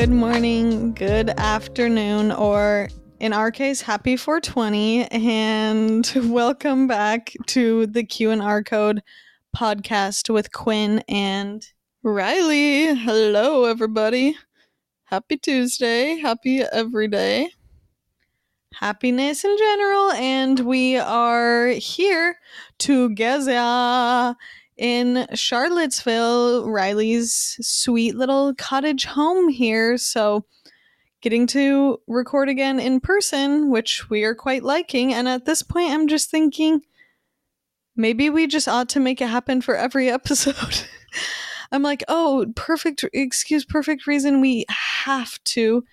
good morning, good afternoon, or in our case, happy 420, and welcome back to the Q and R Code podcast with Quinn and Riley. Hello, everybody. Happy Tuesday. Happy every day. Happiness in general, and we are here together in Charlottesville, Riley's sweet little cottage home here. So, getting to record again in person, which we are quite liking. And at this point, I'm just thinking maybe we just ought to make it happen for every episode. I'm like, oh, perfect excuse, perfect reason we have to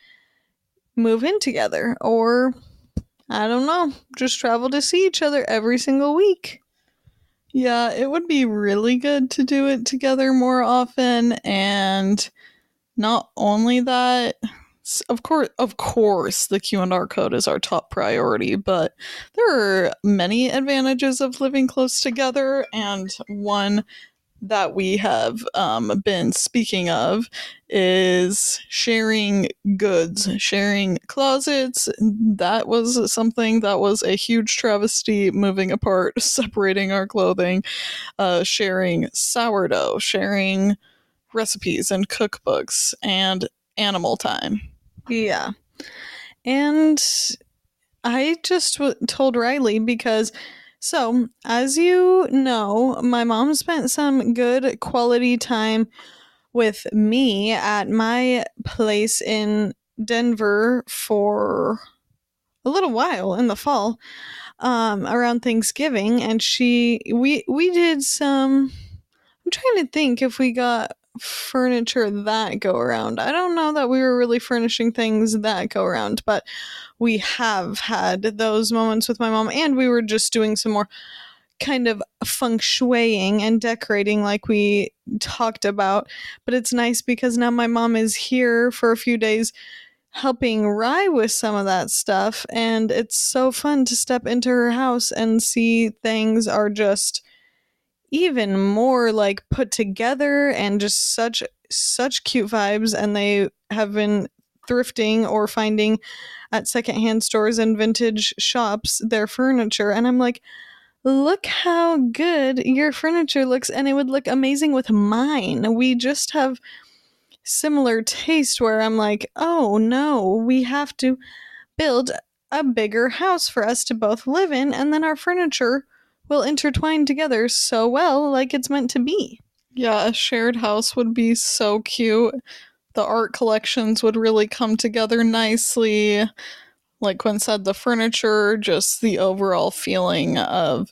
move in together. Or, I don't know, just travel to see each other every single week. Yeah, it would be really good to do it together more often and not only that of course of course the Q&R code is our top priority, but there are many advantages of living close together and one that we have um, been speaking of is sharing goods, sharing closets. That was something that was a huge travesty moving apart, separating our clothing, uh, sharing sourdough, sharing recipes and cookbooks, and animal time. Yeah. And I just w- told Riley because so, as you know, my mom spent some good quality time with me at my place in Denver for a little while in the fall um, around Thanksgiving and she we we did some I'm trying to think if we got furniture that go around. I don't know that we were really furnishing things that go around, but we have had those moments with my mom, and we were just doing some more kind of feng shuiing and decorating like we talked about. But it's nice because now my mom is here for a few days helping Rye with some of that stuff, and it's so fun to step into her house and see things are just even more like put together and just such such cute vibes and they have been thrifting or finding at secondhand stores and vintage shops their furniture and I'm like look how good your furniture looks and it would look amazing with mine we just have similar taste where I'm like oh no we have to build a bigger house for us to both live in and then our furniture will intertwine together so well, like it's meant to be. Yeah, a shared house would be so cute. The art collections would really come together nicely. Like Quinn said, the furniture, just the overall feeling of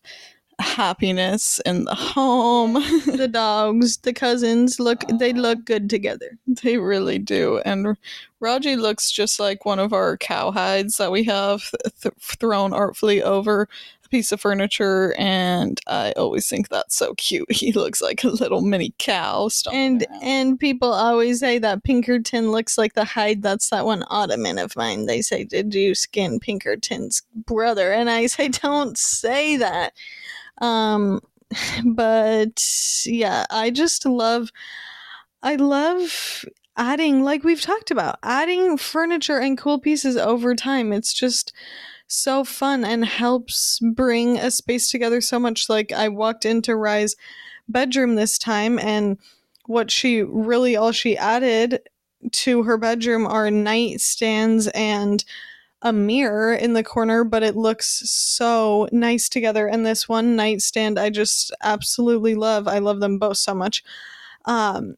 happiness in the home. the dogs, the cousins look they look good together. They really do. And Raji looks just like one of our cowhides that we have th- thrown artfully over piece of furniture and I always think that's so cute. He looks like a little mini cow. And around. and people always say that Pinkerton looks like the hide that's that one ottoman of mine. They say, Did you skin Pinkerton's brother? And I say, Don't say that. Um, but yeah, I just love, I love adding, like we've talked about, adding furniture and cool pieces over time. It's just so fun and helps bring a space together so much. Like I walked into Rye's bedroom this time and what she really all she added to her bedroom are nightstands and a mirror in the corner, but it looks so nice together. And this one nightstand, I just absolutely love. I love them both so much. Um,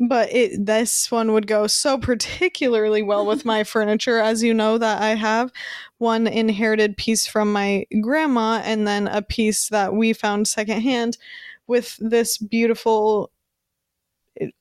but it this one would go so particularly well with my furniture as you know that i have one inherited piece from my grandma and then a piece that we found secondhand with this beautiful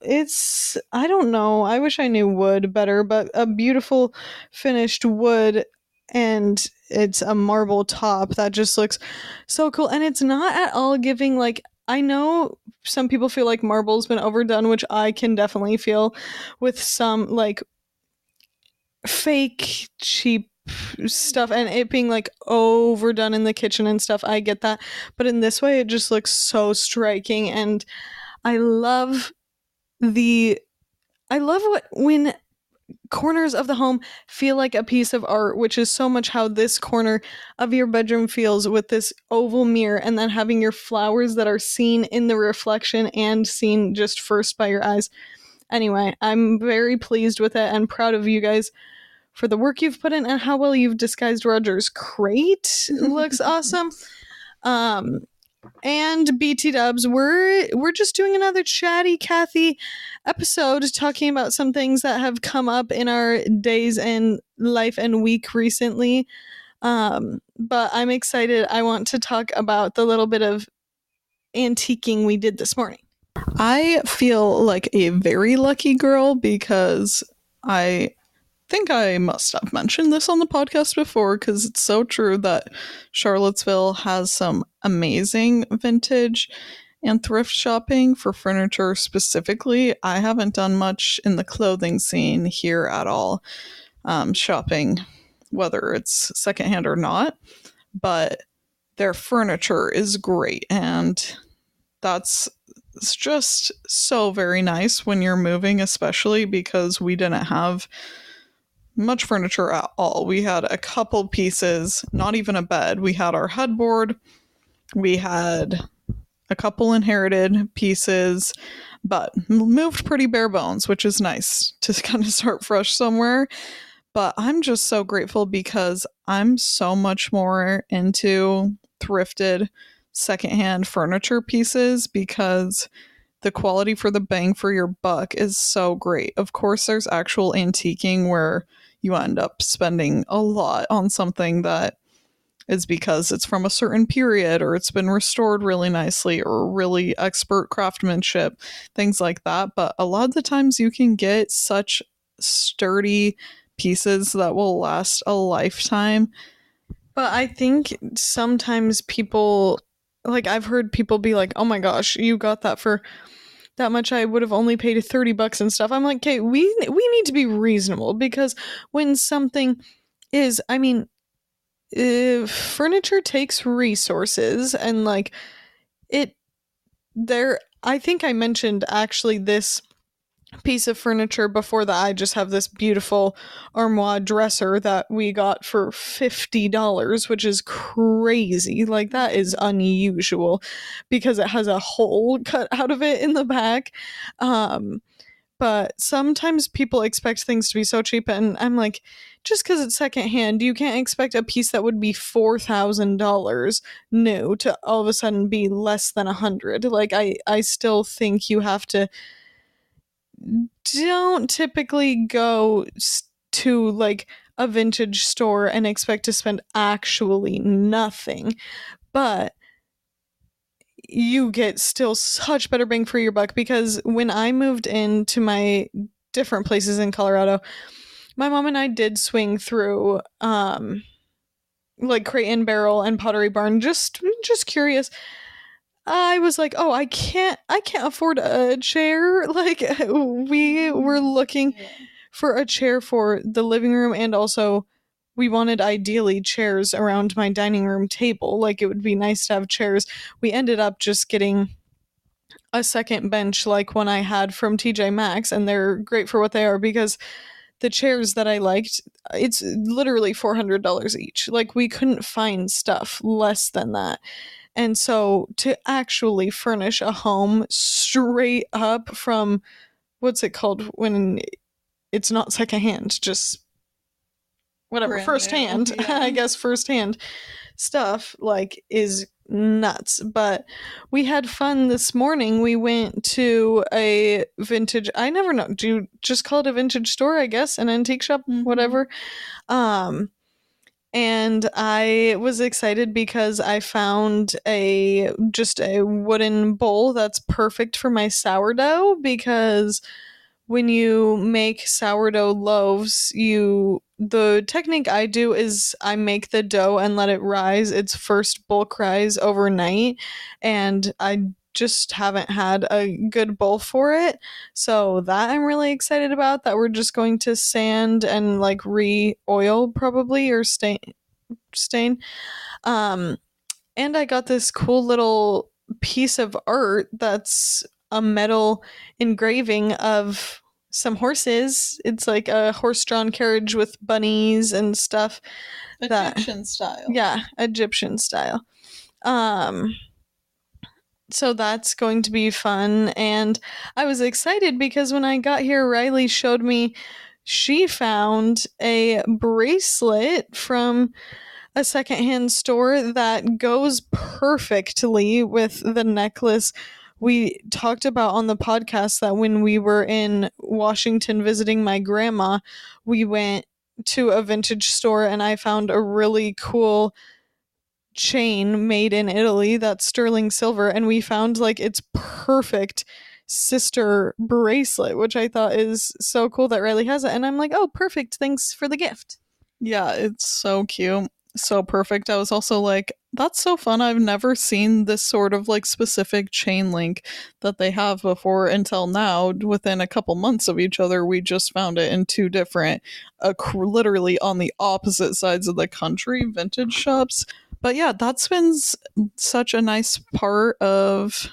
it's I don't know. I wish I knew wood better, but a beautiful finished wood and it's a marble top that just looks so cool and it's not at all giving like I know some people feel like marble's been overdone, which I can definitely feel with some like fake cheap stuff and it being like overdone in the kitchen and stuff. I get that. But in this way it just looks so striking and I love the I love what when corners of the home feel like a piece of art, which is so much how this corner of your bedroom feels with this oval mirror and then having your flowers that are seen in the reflection and seen just first by your eyes. Anyway, I'm very pleased with it and proud of you guys for the work you've put in and how well you've disguised Roger's crate. Looks awesome. Um and BT Dubs, we're we're just doing another chatty Kathy episode talking about some things that have come up in our days and life and week recently. Um, but I'm excited. I want to talk about the little bit of antiquing we did this morning. I feel like a very lucky girl because I think I must have mentioned this on the podcast before because it's so true that Charlottesville has some amazing vintage and thrift shopping for furniture specifically. I haven't done much in the clothing scene here at all, um, shopping, whether it's secondhand or not, but their furniture is great and that's it's just so very nice when you're moving especially because we didn't have much furniture at all. We had a couple pieces, not even a bed. We had our headboard, we had a couple inherited pieces, but moved pretty bare bones, which is nice to kind of start fresh somewhere. But I'm just so grateful because I'm so much more into thrifted secondhand furniture pieces because the quality for the bang for your buck is so great. Of course, there's actual antiquing where you end up spending a lot on something that is because it's from a certain period or it's been restored really nicely or really expert craftsmanship, things like that. But a lot of the times you can get such sturdy pieces that will last a lifetime. But I think sometimes people like I've heard people be like, "Oh my gosh, you got that for that much I would have only paid 30 bucks and stuff. I'm like, okay, we we need to be reasonable because when something is, I mean, furniture takes resources and like it there I think I mentioned actually this piece of furniture before that. I just have this beautiful armoire dresser that we got for $50 which is crazy. Like that is unusual because it has a hole cut out of it in the back. Um but sometimes people expect things to be so cheap and I'm like just because it's secondhand you can't expect a piece that would be $4000 new to all of a sudden be less than a hundred. Like I I still think you have to don't typically go to like a vintage store and expect to spend actually nothing. But you get still such better bang for your buck because when I moved into my different places in Colorado, my mom and I did swing through um like Crate and Barrel and Pottery Barn just just curious I was like, "Oh, I can't I can't afford a chair." Like we were looking for a chair for the living room and also we wanted ideally chairs around my dining room table. Like it would be nice to have chairs. We ended up just getting a second bench like one I had from TJ Maxx and they're great for what they are because the chairs that I liked, it's literally $400 each. Like we couldn't find stuff less than that. And so to actually furnish a home straight up from what's it called when it's not secondhand, just whatever, Brand firsthand, yeah. I guess firsthand stuff like is nuts. But we had fun this morning. We went to a vintage I never know, do you just call it a vintage store, I guess, an antique shop, mm-hmm. whatever. Um and I was excited because I found a just a wooden bowl that's perfect for my sourdough because when you make sourdough loaves, you the technique I do is I make the dough and let it rise its first bulk rise overnight and I just haven't had a good bowl for it. So that I'm really excited about that we're just going to sand and like re-oil probably or stain stain. Um and I got this cool little piece of art that's a metal engraving of some horses. It's like a horse-drawn carriage with bunnies and stuff. That- Egyptian style. Yeah, Egyptian style. Um so that's going to be fun and I was excited because when I got here Riley showed me she found a bracelet from a secondhand store that goes perfectly with the necklace we talked about on the podcast that when we were in Washington visiting my grandma, we went to a vintage store and I found a really cool chain made in Italy that's sterling silver and we found like its perfect sister bracelet which I thought is so cool that Riley has it and I'm like oh perfect thanks for the gift Yeah, it's so cute. So perfect. I was also like, that's so fun. I've never seen this sort of like specific chain link that they have before until now. Within a couple months of each other, we just found it in two different, uh, literally on the opposite sides of the country vintage shops. But yeah, that's been such a nice part of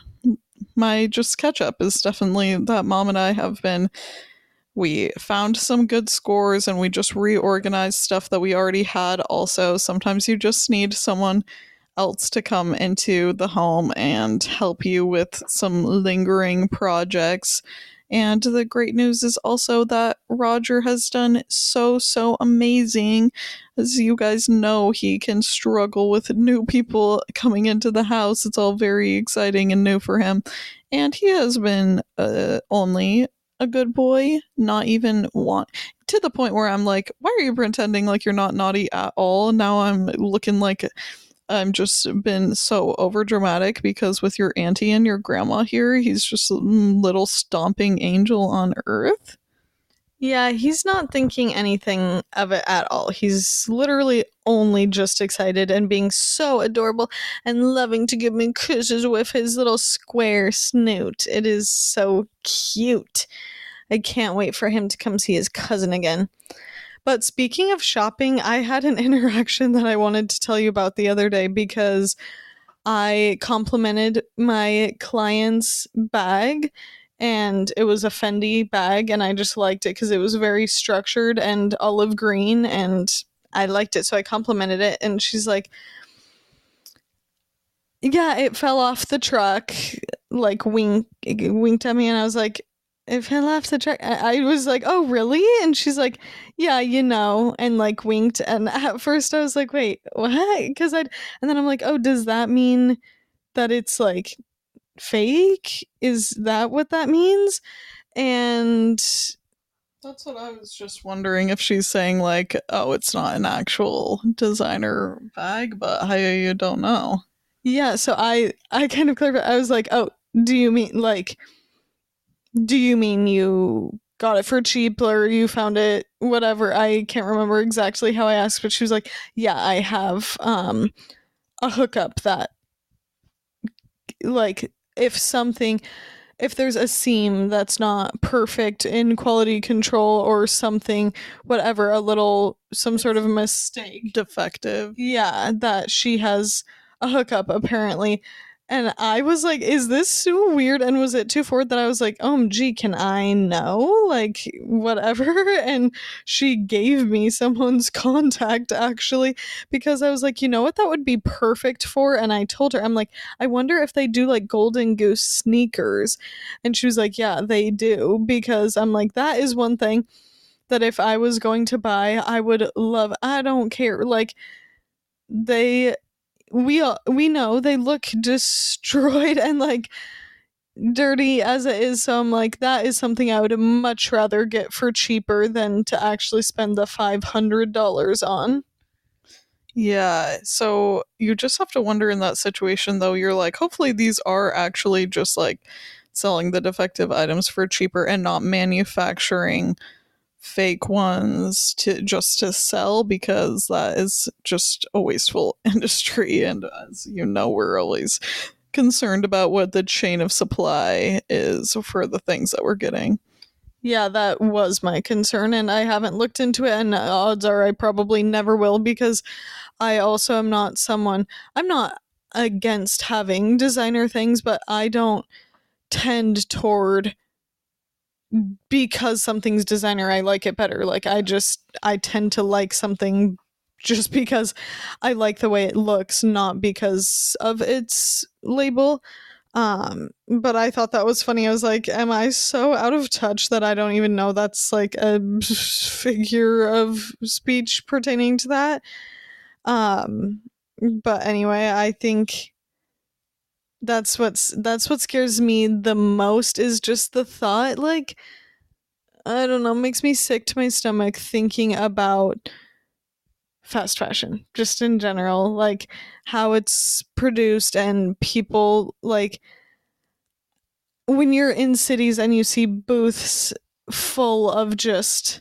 my just catch up is definitely that mom and I have been we found some good scores and we just reorganized stuff that we already had also. Sometimes you just need someone else to come into the home and help you with some lingering projects and the great news is also that Roger has done so, so amazing. As you guys know, he can struggle with new people coming into the house. It's all very exciting and new for him. And he has been uh, only a good boy, not even want to the point where I'm like, why are you pretending like you're not naughty at all? Now I'm looking like I'm just been so over dramatic because with your auntie and your grandma here, he's just a little stomping angel on earth. Yeah, he's not thinking anything of it at all. He's literally only just excited and being so adorable and loving to give me kisses with his little square snoot. It is so cute. I can't wait for him to come see his cousin again. But speaking of shopping, I had an interaction that I wanted to tell you about the other day because I complimented my client's bag and it was a Fendi bag and I just liked it because it was very structured and olive green and I liked it so I complimented it and she's like yeah it fell off the truck like wink winked at me and I was like it fell left the track, I, I was like oh really? And she's like yeah you know and like winked. And at first I was like wait what? Because I and then I'm like oh does that mean that it's like fake? Is that what that means? And That's what I was just wondering if she's saying like, oh, it's not an actual designer bag, but I don't know. yeah so i i kind of clarified i was like oh do you mean like do you mean you got it for cheap or you found it whatever i can't remember exactly how i asked but she was like yeah i have um a hookup that like if something if there's a seam that's not perfect in quality control or something whatever a little some sort of mistake Defective. yeah that she has a hookup apparently and i was like is this so weird? And was it too forward that i was like oh gee can i know? Like whatever. And she gave me someone's contact actually because i was like you know what that would be perfect for? And i told her i'm like i wonder if they do like golden goose sneakers. And she was like yeah they do. Because i'm like that is one thing that if i was going to buy i would love i don't care. Like they we we know they look destroyed and like dirty as it is so i'm like that is something i would much rather get for cheaper than to actually spend the $500 on. Yeah, so you just have to wonder in that situation though, you're like, hopefully these are actually just like selling the defective items for cheaper and not manufacturing fake ones to just to sell because that is just a wasteful industry and as you know we're always concerned about what the chain of supply is for the things that we're getting. yeah that was my concern and i haven't looked into it and odds are i probably never will because i also am not someone i'm not against having designer things but i don't tend toward because something's designer I like it better. Like I just I tend to like something just because I like the way it looks, not because of its label. Um, but I thought that was funny. I was like, am I so out of touch that I don't even know that's like a figure of speech pertaining to that? Um, but anyway, I think that's what's that's what scares me the most is just the thought like I don't know, makes me sick to my stomach thinking about fast fashion just in general like how it's produced and people like when you're in cities and you see booths full of just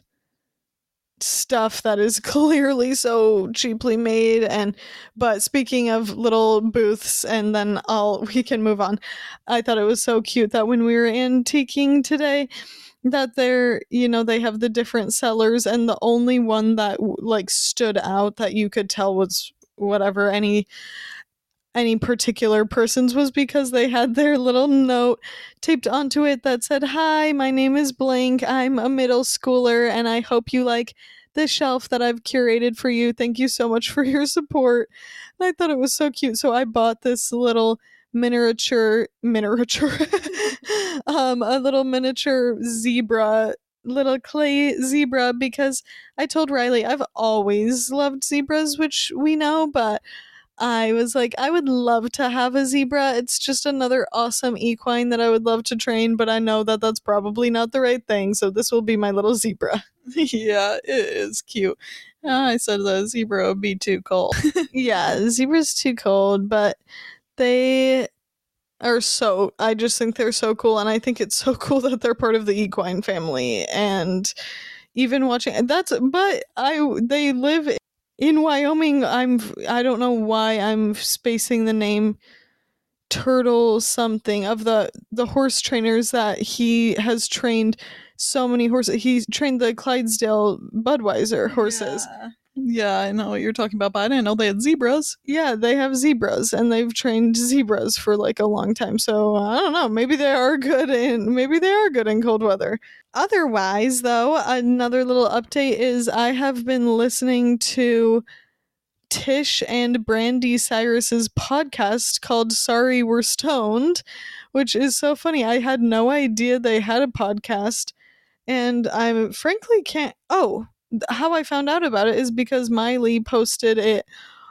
stuff that is clearly so cheaply made and but speaking of little booths and then I'll we can move on. I thought it was so cute that when we were antiquing today that they're you know they have the different sellers and the only one that like stood out that you could tell was whatever any any particular person's was because they had their little note taped onto it that said hi my name is blank. I'm a middle schooler and i hope you like this shelf that i've curated for you. Thank you so much for your support. And i thought it was so cute so i bought this little miniature miniature um a little miniature zebra little clay zebra because I told Riley I've always loved zebras which we know but I was like I would love to have a zebra it's just another awesome equine that I would love to train but I know that that's probably not the right thing so this will be my little zebra yeah, it is cute. Ah, I said the zebra would be too cold. yeah zebra's too cold but they are so I just think they're so cool and I think it's so cool that they're part of the equine family and even watching that's but I they live in Wyoming I'm I don't know why I'm spacing the name turtle something of the the horse trainers that he has trained so many horses he trained the Clydesdale Budweiser horses Yeah. Yeah, I know what you're talking about, but I didn't know they had zebras. yeah, they have zebras and they've trained zebras for like a long time. So I don't know. Maybe they are good in maybe they are good in cold weather. Otherwise, though, another little update is I have been listening to Tish and Brandy Cyrus's podcast called Sorry We're Stoned, which is so funny. I had no idea they had a podcast and I frankly can't oh how I found out about it is because Miley posted it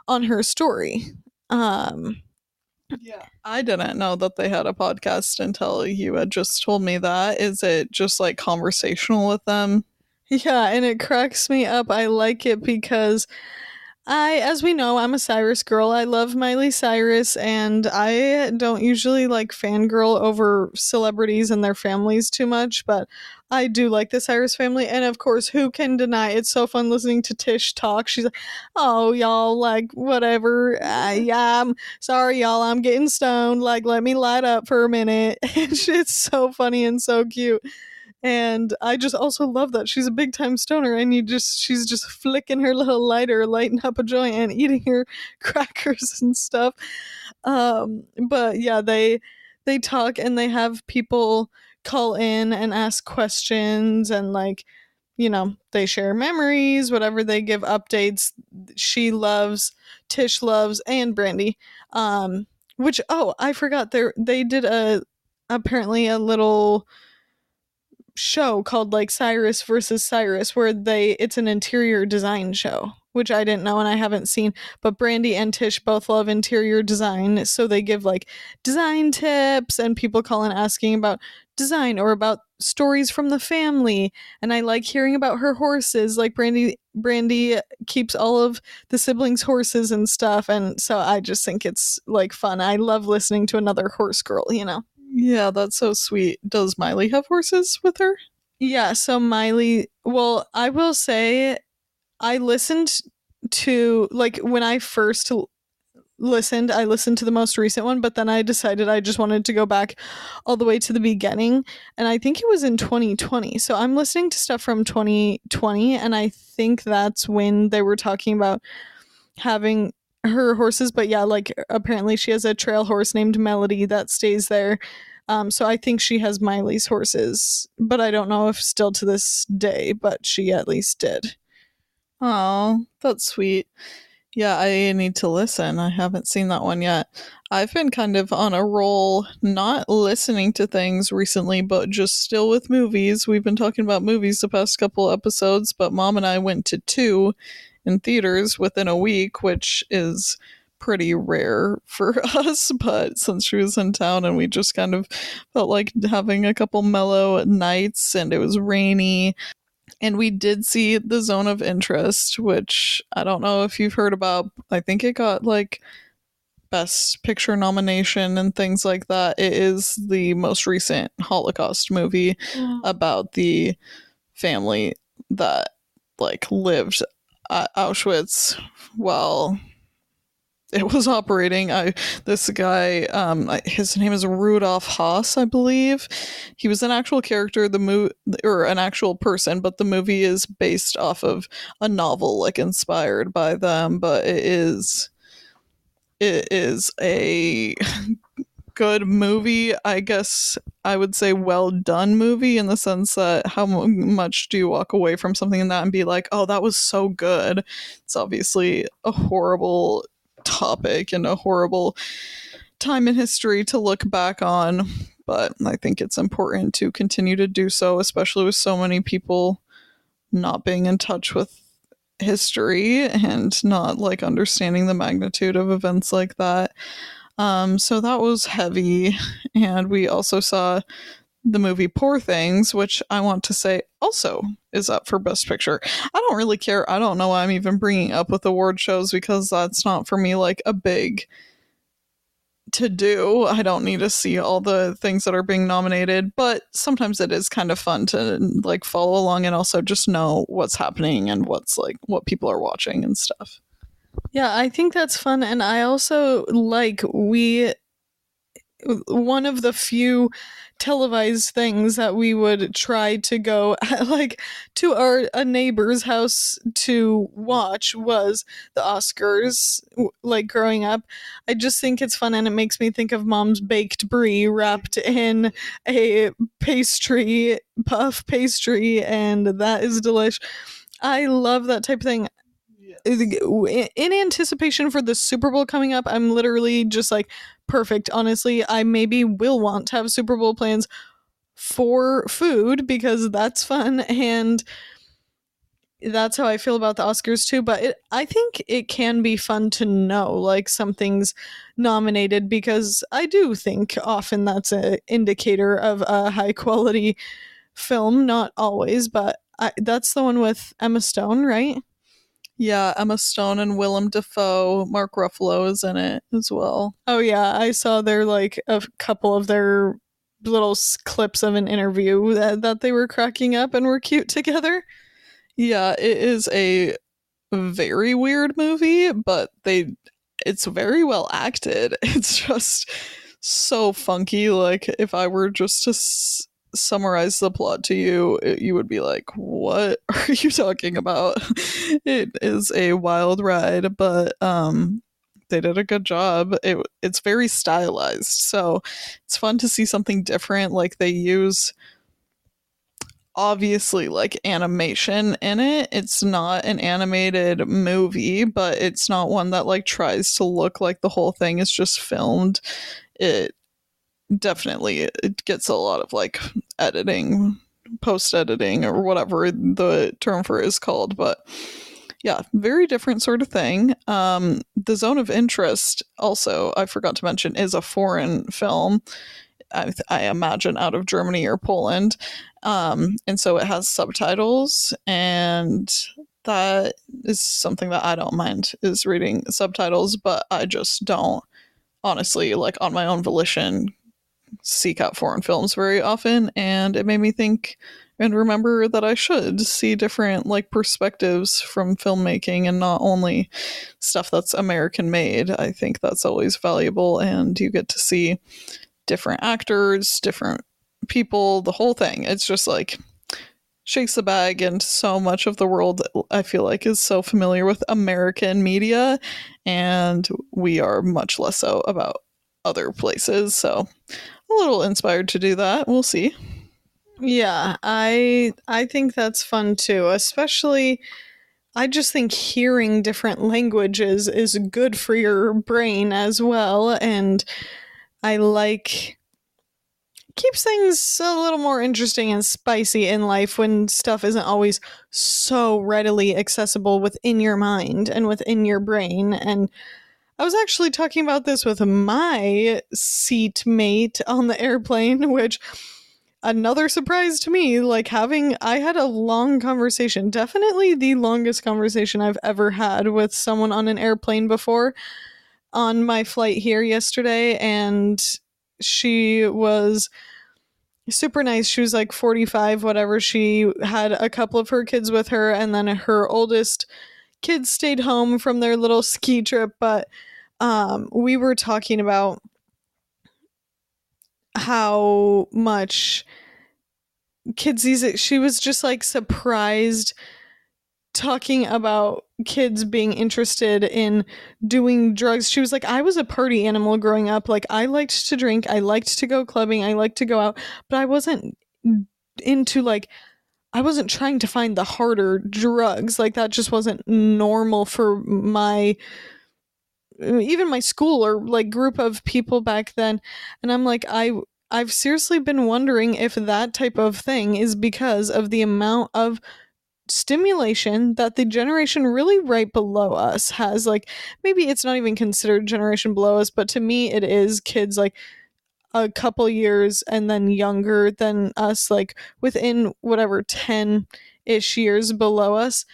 on her story. Um, Yeah. I didn't know that they had a podcast until you had just told me that. Is it just like conversational with them? yeah, and it cracks me up. I like it because I, as we know, I'm a Cyrus girl. I love Miley Cyrus, and I don't usually like fangirl over celebrities and their families too much, but I do like the Cyrus family. And of course, who can deny it's so fun listening to Tish talk? She's like, oh, y'all, like, whatever. Uh, yeah, I'm sorry, y'all. I'm getting stoned. Like, let me light up for a minute. And it's so funny and so cute. And I just also love that she's a big time stoner, and you just she's just flicking her little lighter, lighting up a joint, and eating her crackers and stuff. Um, but yeah, they they talk and they have people call in and ask questions, and like you know they share memories, whatever they give updates. She loves, Tish loves, and Brandy. Um, which oh I forgot they they did a apparently a little show called like Cyrus versus Cyrus where they it's an interior design show which I didn't know and I haven't seen but Brandy and Tish both love interior design so they give like design tips and people call in asking about design or about stories from the family and I like hearing about her horses like Brandy Brandy keeps all of the siblings horses and stuff and so I just think it's like fun I love listening to another horse girl you know Yeah, that's so sweet. Does Miley have horses with her? Yeah, so Miley, well, I will say I listened to like when I first listened, I listened to the most recent one, but then I decided I just wanted to go back all the way to the beginning, and I think it was in 2020. So I'm listening to stuff from 2020 and I think that's when they were talking about having her horses, but yeah, like apparently she has a trail horse named Melody that stays there Um, so I think she has Miley's horses, but I don't know if still to this day, but she at least did. Oh, that's sweet. Yeah, I need to listen. I haven't seen that one yet. I've been kind of on a roll, not listening to things recently, but just still with movies. We've been talking about movies the past couple episodes, but mom and I went to two in theaters within a week, which is pretty rare for us. But since she was in town and we just kind of felt like having a couple mellow nights and it was rainy, and we did see the zone of interest which i don't know if you've heard about. I think it got like best picture nomination and things like that. It is the most recent holocaust movie about the family that like lived at auschwitz while it was operating. I this guy, um, his name is Rudolf Haas, I believe. He was an actual character, the mo- or an actual person, but the movie is based off of a novel, like inspired by them. But it is, it is a good movie. I guess I would say well done movie in the sense that how much do you walk away from something in that and be like, oh, that was so good. It's obviously a horrible topic and a horrible time in history to look back on. But I think it's important to continue to do so, especially with so many people not being in touch with history and not like understanding the magnitude of events like that. Um, so that was heavy. And we also saw the movie Poor Things, which I want to say also is up for Best Picture. I don't really care. I don't know why I'm even bringing up with award shows because that's not for me like a big to do. I don't need to see all the things that are being nominated, but sometimes it is kind of fun to like follow along and also just know what's happening and what's like what people are watching and stuff. Yeah, I think that's fun and I also like we one of the few televised things that we would try to go like to our a neighbor's house to watch was the Oscars like growing up. I just think it's fun and it makes me think of mom's baked brie wrapped in a pastry puff pastry and that is delish. I love that type of thing in anticipation for the Super Bowl coming up, I'm literally just like, perfect. Honestly, I maybe will want to have Super Bowl plans for food because that's fun and that's how I feel about the Oscars too. But it, I think it can be fun to know like something's nominated because I do think often that's an indicator of a high quality film. Not always, but I, that's the one with Emma Stone, right? Yeah, Emma Stone and Willem Dafoe. Mark Ruffalo is in it as well. Oh yeah, I saw their like a couple of their little clips of an interview that, that they were cracking up and were cute together. Yeah, it is a very weird movie, but they it's very well acted. It's just so funky. Like if I were just to s- summarize the plot to you, it, you would be like, "What are you talking about?" it is a wild ride, but um they did a good job. It it's very stylized. So, it's fun to see something different like they use obviously like animation in it. It's not an animated movie, but it's not one that like tries to look like the whole thing is just filmed. It definitely it gets a lot of like editing, post editing or whatever the term for it is called, but yeah, very different sort of thing. Um, the Zone of Interest, also, I forgot to mention, is a foreign film. I, I imagine out of Germany or Poland. Um, and so it has subtitles, and that is something that I don't mind is reading subtitles, but I just don't honestly like on my own volition seek out foreign films very often and it made me think and remember that I should see different like perspectives from filmmaking and not only stuff that's American made. I think that's always valuable and you get to see different actors, different people, the whole thing. It's just like shakes the bag and so much of the world I feel like is so familiar with American media and we are much less so about other places. So a little inspired to do that. We'll see. Yeah, I I think that's fun too, especially I just think hearing different languages is good for your brain as well and I like keeps things a little more interesting and spicy in life when stuff isn't always so readily accessible within your mind and within your brain and I was actually talking about this with my seatmate on the airplane, which another surprise to me like having i had a long conversation definitely the longest conversation i've ever had with someone on an airplane before on my flight here yesterday and she was super nice. She was like 45 whatever. She had a couple of her kids with her and then her oldest kids stayed home from their little ski trip but um, we were talking about how much kids these she was just like surprised talking about kids being interested in doing drugs. She was like, I was a party animal growing up. Like, I liked to drink, I liked to go clubbing, I liked to go out, but I wasn't into like, I wasn't trying to find the harder drugs. Like, that just wasn't normal for my even my school or like group of people back then and i'm like i i've seriously been wondering if that type of thing is because of the amount of stimulation that the generation really right below us has like maybe it's not even considered generation below us but to me it is kids like a couple years and then younger than us like within whatever 10 ish years below us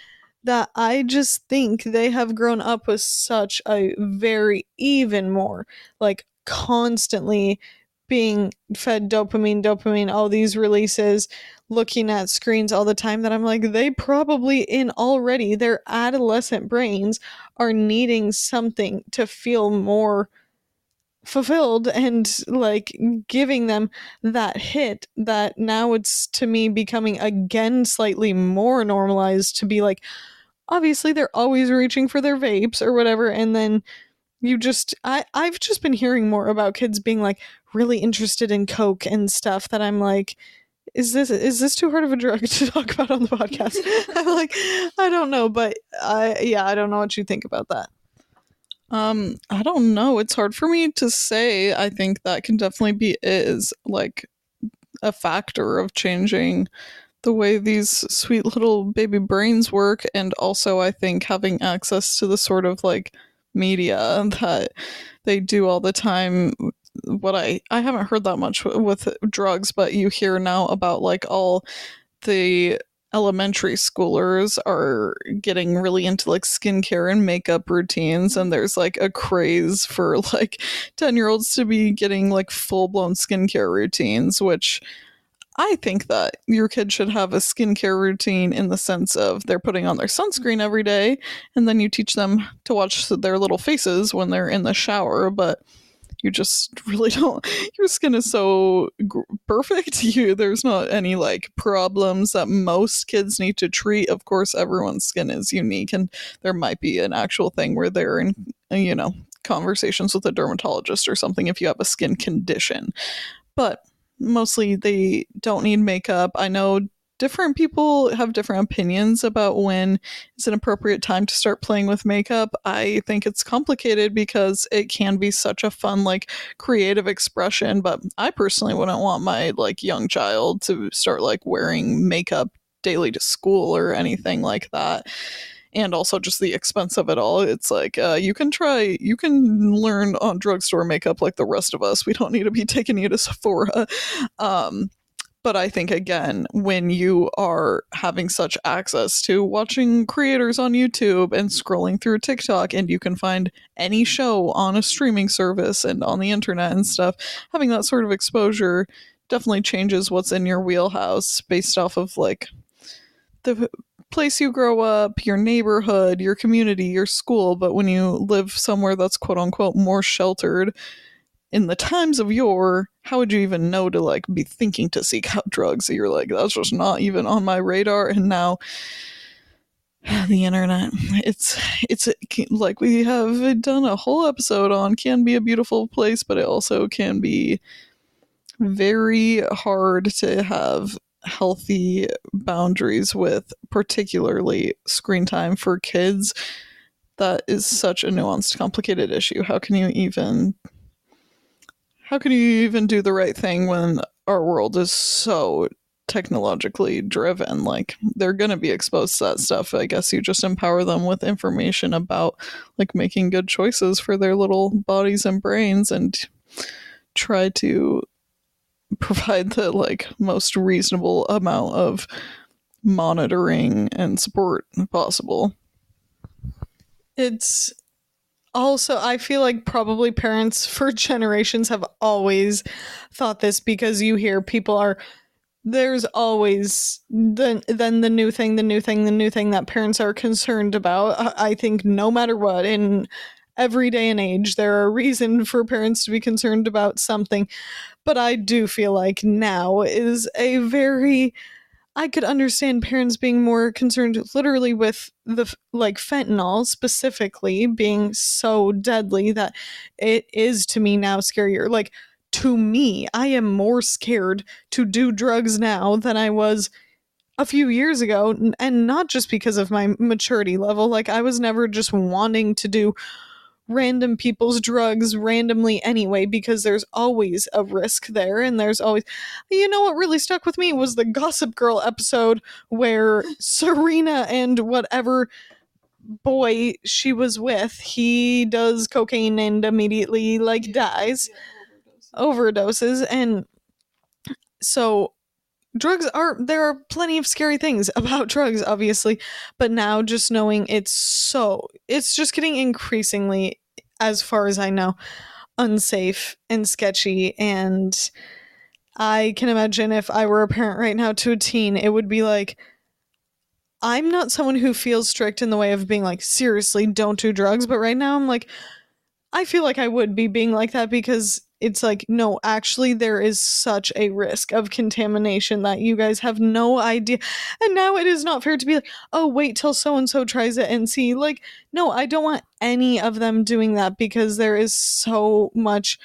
that I just think they have grown up with such a very even more like constantly being fed dopamine, dopamine, all these releases, looking at screens all the time that I'm like, they probably in already their adolescent brains are needing something to feel more fulfilled and like giving them that hit that now it's to me becoming again slightly more normalized to be like obviously they're always reaching for their vapes or whatever and then you just I I've just been hearing more about kids being like really interested in coke and stuff that I'm like is this is this too hard of a drug to talk about on the podcast? I'm like I don't know, but I yeah, I don't know what you think about that. Um, I don't know. It's hard for me to say. I think that can definitely be is like a factor of changing the way these sweet little baby brains work and also I think having access to the sort of like media that they do all the time what I I haven't heard that much with drugs but you hear now about like all the elementary schoolers are getting really into like skincare and makeup routines and there's like a craze for like 10 year olds to be getting like full blown skincare routines which I think that your kid should have a skincare routine in the sense of they're putting on their sunscreen every day, and then you teach them to watch their little faces when they're in the shower. But you just really don't. Your skin is so perfect. You there's not any like problems that most kids need to treat. Of course, everyone's skin is unique, and there might be an actual thing where they're in, you know, conversations with a dermatologist or something if you have a skin condition. But mostly they don't need makeup. I know different people have different opinions about when it's an appropriate time to start playing with makeup. I think it's complicated because it can be such a fun like creative expression, but I personally wouldn't want my like young child to start like wearing makeup daily to school or anything like that and also just the expense of it all. It's like uh, you can try, you can learn on drugstore makeup like the rest of us. We don't need to be taking you to Sephora. Um, but I think again, when you are having such access to watching creators on YouTube and scrolling through TikTok, and you can find any show on a streaming service and on the internet and stuff, having that sort of exposure definitely changes what's in your wheelhouse based off of like the place you grow up, your neighborhood, your community, your school, but when you live somewhere that's quote unquote more sheltered in the times of yore, how would you even know to like be thinking to seek out drugs? You're like, that's just not even on my radar. And now the internet, it's it's like we have done a whole episode on can be a beautiful place, but it also can be very hard to have healthy boundaries with particularly screen time for kids that is such a nuanced complicated issue how can you even how can you even do the right thing when our world is so technologically driven? Like they're going to be exposed to that stuff. I guess you just empower them with information about like making good choices for their little bodies and brains and try to provide the like most reasonable amount of monitoring and support possible. It's also, I feel like probably parents for generations have always thought this because you hear people are there's always the then the new thing, the new thing, the new thing that parents are concerned about. I I think no matter what in every day and age there are reason for parents to be concerned about something. But I do feel like now is a very I could understand parents being more concerned literally with the like fentanyl specifically being so deadly that it is to me now scarier. Like to me, I am more scared to do drugs now than I was a few years ago and not just because of my maturity level. Like I was never just wanting to do random people's drugs randomly anyway because there's always a risk there and there's always you know what really stuck with me was the gossip girl episode where serena and whatever boy she was with he does cocaine and immediately like dies. overdoses and so drugs are there are plenty of scary things about drugs obviously but now just knowing it's so it's just getting increasingly as far as i know unsafe and sketchy. And i can imagine if i were a parent right now to a teen it would be like i'm not someone who feels strict in the way of being like seriously don't do drugs. But right now i'm like I feel like I would be being like that because it's like, no, actually, there is such a risk of contamination that you guys have no idea. And now it is not fair to be like, oh, wait till so and so tries it and see. Like, no, I don't want any of them doing that because there is so much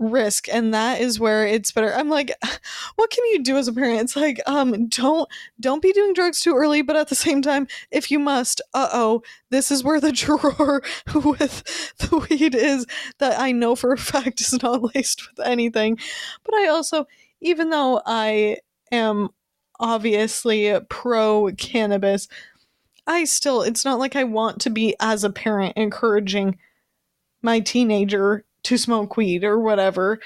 risk and that is where it's better. I'm like what can you do as a parent? It's like um don't don't be doing drugs too early but at the same time if you must uh-oh this is where the drawer with the weed is that i know for a fact is not laced with anything. But i also even though i am obviously pro cannabis i still it's not like i want to be as a parent encouraging my teenager to smoke weed or whatever.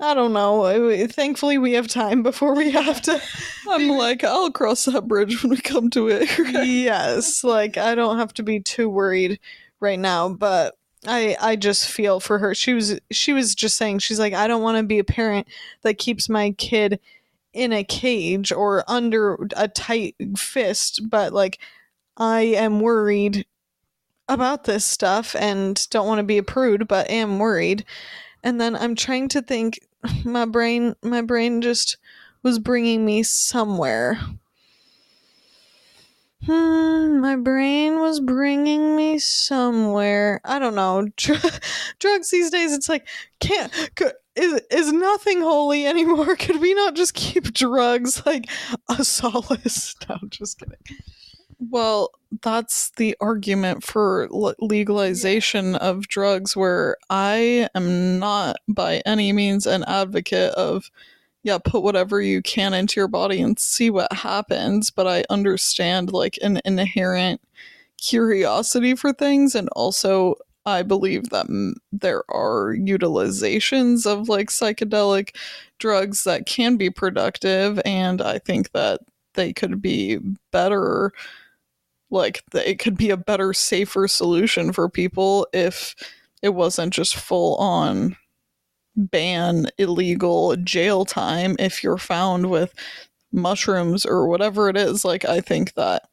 I don't know. Thankfully, we have time before we have to. i'm like i'll cross that bridge when we come to it yes, like I don't have to be too worried right now, but I I just feel for her. She was she was just saying she's like I don't want to be a parent that keeps my kid in a cage or under a tight fist, but like I am worried about this stuff and don't want to be a prude, but am worried. And then I'm trying to think my brain my brain just was bringing me somewhere. Hmm, my brain was bringing me somewhere. I don't know. Dr- drugs these days, it's like can't could, is is nothing holy anymore. Could we not just keep drugs like a solace? No, I'm just kidding. Well, that's the argument for le- legalization of drugs, where I am not by any means an advocate of, yeah, put whatever you can into your body and see what happens. But I understand like an inherent curiosity for things, and also I believe that m- there are utilizations of like psychedelic drugs that can be productive, and I think that they could be better like it could be a better safer solution for people if it wasn't just full on ban illegal jail time if you're found with mushrooms or whatever it is. Like i think that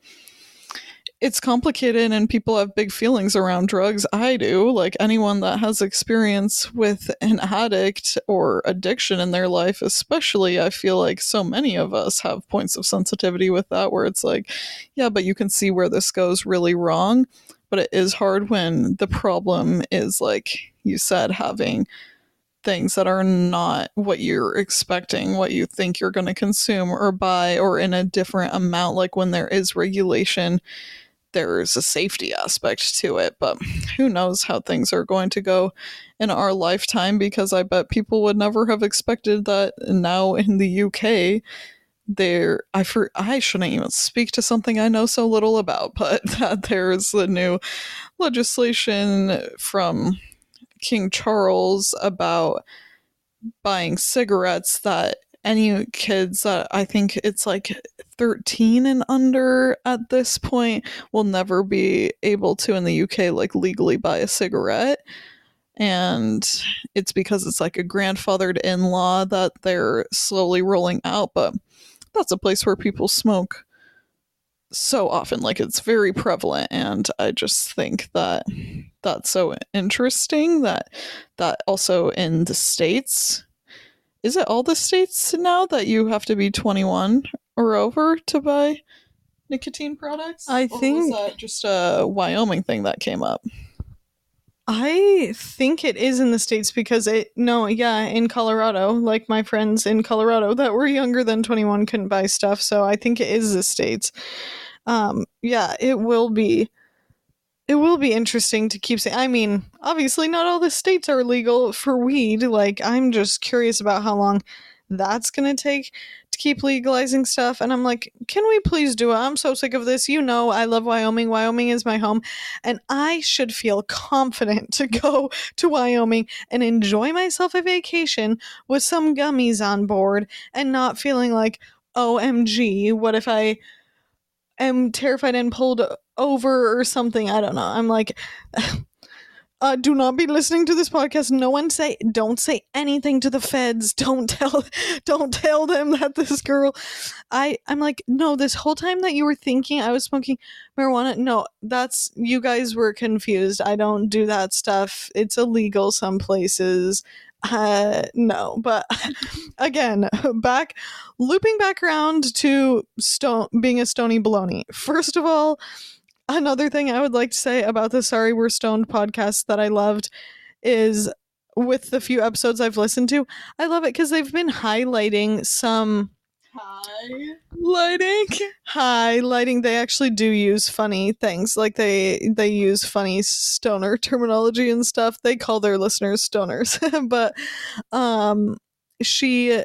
it's complicated and people have big feelings around drugs i do like anyone that has experience with an addict or addiction in their life especially i feel like so many of us have points of sensitivity with that where it's like yeah but you can see where this goes really wrong but it is hard when the problem is like you said having things that are not what you're expecting, what you think you're going to consume or buy, or in a different amount. Like when there is regulation, there's a safety aspect to it. But who knows how things are going to go in our lifetime because I bet people would never have expected that now in the UK there I for I shouldn't even speak to something I know so little about, but that there's the new legislation from King Charles about buying cigarettes that any kids that I think it's like 13 and under at this point will never be able to in the UK like legally buy a cigarette. And it's because it's like a grandfathered in law that they're slowly rolling out, but that's a place where people smoke so often like it's very prevalent and i just think that that's so interesting that that also in the states is it all the states now that you have to be 21 or over to buy nicotine products I Or was think- that just a wyoming thing that came up I think it is in the States because it, no, yeah, in Colorado, like my friends in Colorado that were younger than 21 couldn't buy stuff. So I think it is the States. Um, yeah, it will be. It will be interesting to keep saying. I mean, obviously, not all the states are legal for weed. Like, I'm just curious about how long that's going to take to keep legalizing stuff. And I'm like, can we please do it? I'm so sick of this. You know, I love Wyoming. Wyoming is my home and I should feel confident to go to Wyoming and enjoy myself a vacation with some gummies on board and not feeling like, OMG, what if I am terrified and pulled over or something? I don't know. I'm like, uh, do not be listening to this podcast. No one say, don't say anything to the feds. Don't tell, don't tell them that this girl. I, I'm like, no. This whole time that you were thinking I was smoking marijuana, no, that's you guys were confused. I don't do that stuff. It's illegal some places. Uh, no, but again, back looping back around to stone being a stony baloney. First of all, another thing I would like to say about the Sorry We're Stoned podcast that I loved is with the few episodes I've listened to, I love it because they've been highlighting some lighting? Hi lighting they actually do use funny things like they they use funny stoner terminology and stuff. They call their listeners stoners but um she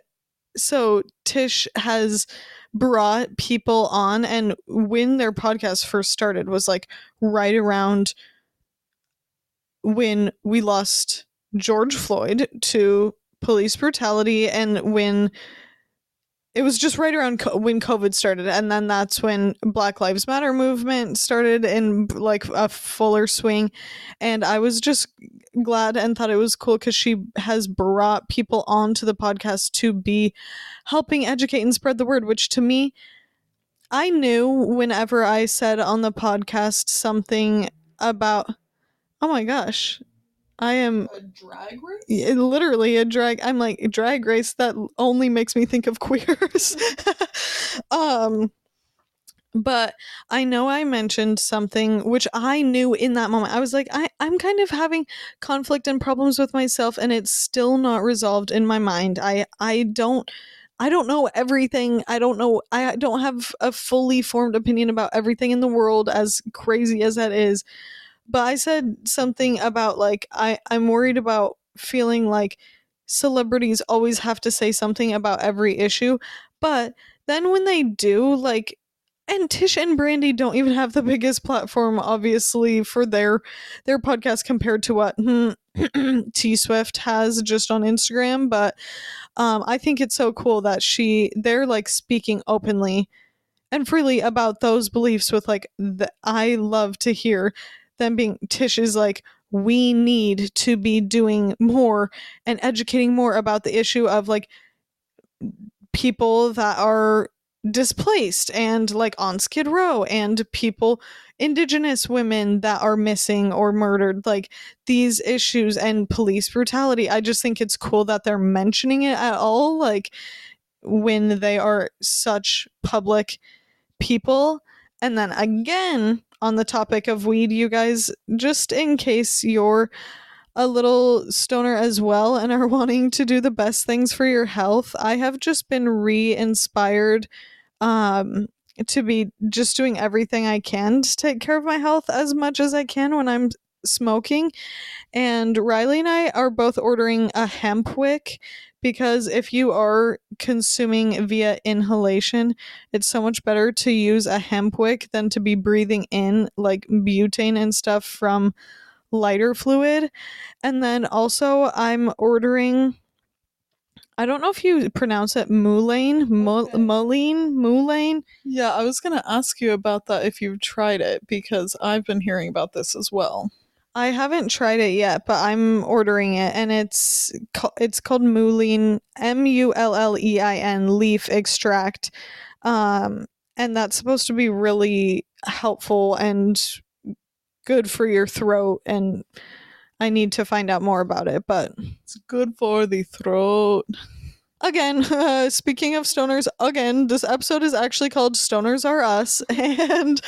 so tish has brought people on and when their podcast first started was like right around when we lost george floyd to police brutality and when it was just right around co- when covid started and then that's when black lives matter movement started in like a fuller swing. And i was just glad and thought it was cool because she has brought people onto the podcast to be helping educate and spread the word which to me i knew whenever i said on the podcast something about oh my gosh i am a drag race? Literally a drag i'm like drag race that only makes me think of queers. Um but i know i mentioned something which i knew in that moment. I was like I, i'm kind of having conflict and problems with myself and it's still not resolved in my mind. I i don't i don't know everything. I don't know i don't have a fully formed opinion about everything in the world as crazy as that is but I said something about like I I'm worried about feeling like celebrities always have to say something about every issue, but then when they do like and Tish and Brandy don't even have the biggest platform obviously for their their podcast compared to what T Swift has just on Instagram, but um I think it's so cool that she they're like speaking openly and freely about those beliefs with like the, I love to hear them being Tish is like we need to be doing more and educating more about the issue of like people that are displaced and like on Skid Row and people indigenous women that are missing or murdered like these issues and police brutality. I just think it's cool that they're mentioning it at all like when they are such public people. And then again on the topic of weed you guys just in case you're a little stoner as well and are wanting to do the best things for your health, I have just been re-inspired um to be just doing everything I can to take care of my health as much as I can when I'm smoking. And Riley and I are both ordering a hemp wick because if you are consuming via inhalation, it's so much better to use a hemp wick than to be breathing in like butane and stuff from lighter fluid. And then also, I'm ordering. I don't know if you pronounce it mulane, Mul- Okay. Yeah, I was gonna ask you about that if you've tried it because I've been hearing about this as well. I haven't tried it yet, but I'm ordering it, and it's it's called mullein, M U L L E I N leaf extract, um, and that's supposed to be really helpful and good for your throat. And I need to find out more about it, but It's good for the throat. Again, uh, speaking of stoners, again, this episode is actually called Stoners Are Us. And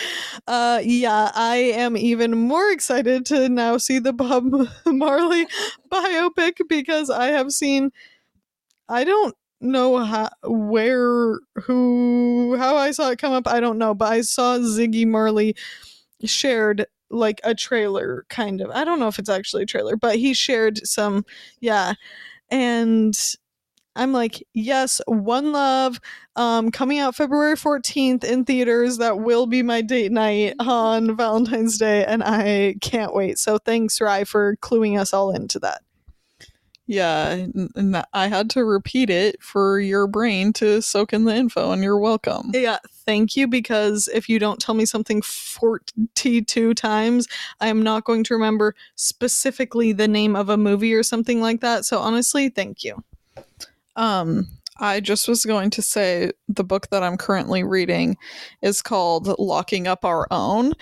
uh, yeah, I am even more excited to now see the Bob Marley biopic because I have seen, I don't know how, where, who, how I saw it come up. I don't know, but I saw Ziggy Marley shared like a trailer kind of. I don't know if it's actually a trailer, but he shared some, yeah. And I'm like, yes, One Love, um, coming out February 14th in theaters. That will be my date night on Valentine's Day, and I can't wait. So thanks, Rye, for cluing us all into that. Yeah, and I had to repeat it for your brain to soak in the info, and you're welcome. Yeah, thank you, because if you don't tell me something 42 times, I am not going to remember specifically the name of a movie or something like that. So honestly, thank you. Um, I just was going to say the book that I'm currently reading is called Locking Up Our Own.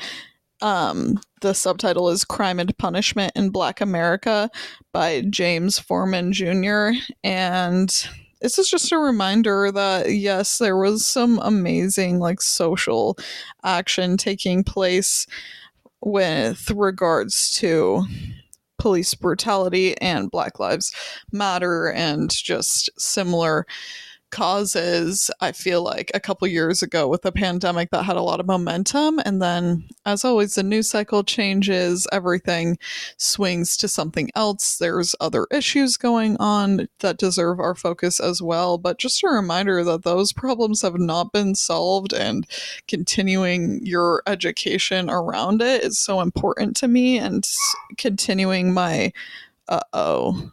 Um, the subtitle is Crime and Punishment in Black America by James Forman Jr. And this is just a reminder that yes, there was some amazing like social action taking place with regards to police brutality and Black Lives Matter and just similar causes. I feel like a couple years ago with the pandemic that had a lot of momentum. And then, as always, the news cycle changes, everything swings to something else. There's other issues going on that deserve our focus as well. But just a reminder that those problems have not been solved and continuing your education around it is so important to me and continuing my uh oh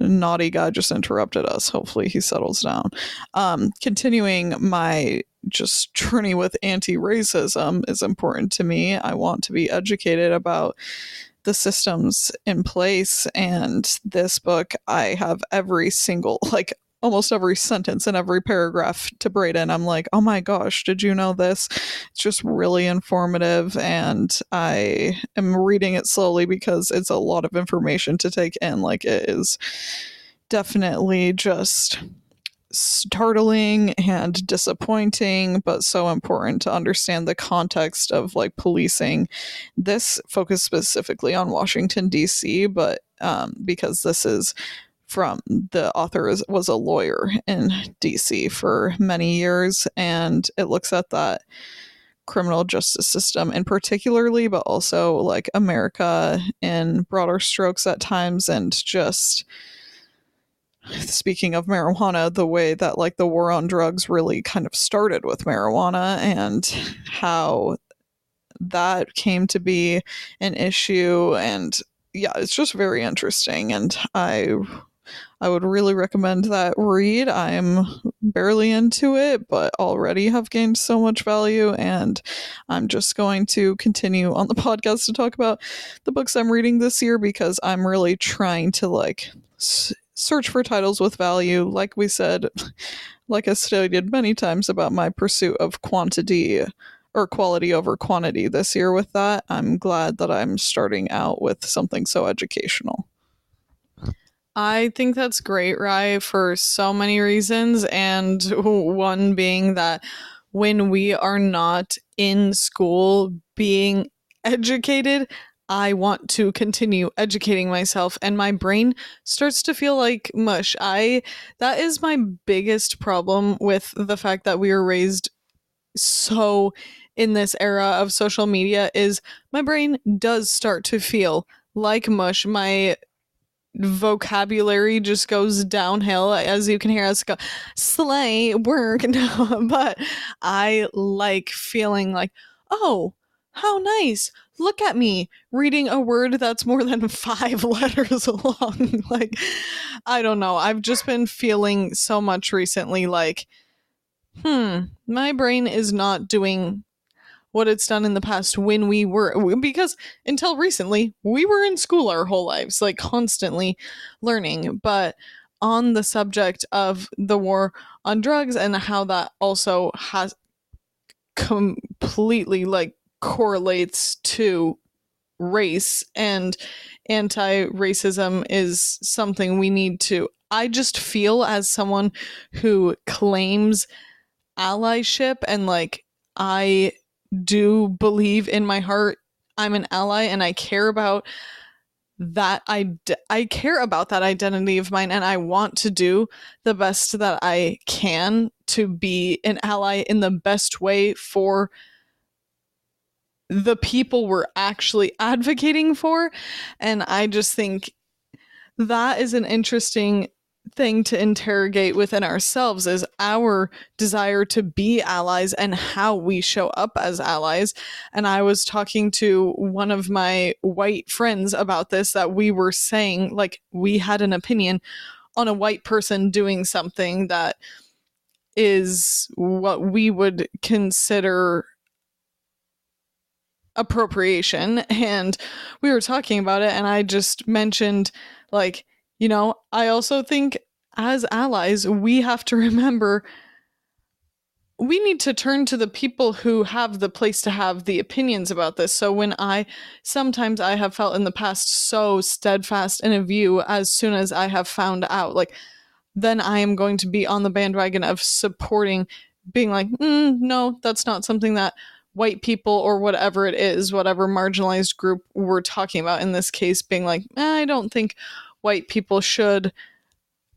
naughty guy just interrupted us. Hopefully he settles down. Um continuing my just journey with anti-racism is important to me. I want to be educated about the systems in place and this book i have every single like almost every sentence and every paragraph to Braden. I'm like, oh my gosh, did you know this? It's just really informative, and I am reading it slowly because it's a lot of information to take in. Like, it is definitely just startling and disappointing, but so important to understand the context of like policing. This focused specifically on Washington, D.C., but um, because this is from the author is, was a lawyer in DC for many years, and it looks at that criminal justice system in particularly, but also like America in broader strokes at times, and just speaking of marijuana, the way that like the war on drugs really kind of started with marijuana and how that came to be an issue and yeah it's just very interesting and i i would really recommend that read i'm barely into it but already have gained so much value and i'm just going to continue on the podcast to talk about the books i'm reading this year because i'm really trying to like s- search for titles with value like we said like i stated many times about my pursuit of quantity or quality over quantity this year with that. I'm glad that I'm starting out with something so educational. I think that's great, Rye, for so many reasons. And one being that when we are not in school being educated, I want to continue educating myself and my brain starts to feel like mush. I that is my biggest problem with the fact that we were raised so in this era of social media is my brain does start to feel like mush. My vocabulary just goes downhill as you can hear us go slay work. But i like feeling like oh how nice. Look at me reading a word that's more than five letters long. Like i don't know. I've just been feeling so much recently like hmm my brain is not doing what it's done in the past when we were because until recently we were in school our whole lives like constantly learning. But on the subject of the war on drugs and how that also has completely like correlates to race and anti-racism is something we need to I just feel as someone who claims allyship and like I do believe in my heart I'm an ally and I care about that I I care about that identity of mine and I want to do the best that I can to be an ally in the best way for the people we're actually advocating for and I just think that is an interesting thing to interrogate within ourselves is our desire to be allies and how we show up as allies. And I was talking to one of my white friends about this that we were saying, like, we had an opinion on a white person doing something that is what we would consider appropriation. And we were talking about it, and I just mentioned, like, you know, I also think as allies, we have to remember we need to turn to the people who have the place to have the opinions about this. So when I sometimes I have felt in the past so steadfast in a view as soon as I have found out, like then I am going to be on the bandwagon of supporting, being like, mm, no, that's not something that white people or whatever it is, whatever marginalized group we're talking about in this case, being like, eh, I don't think white people should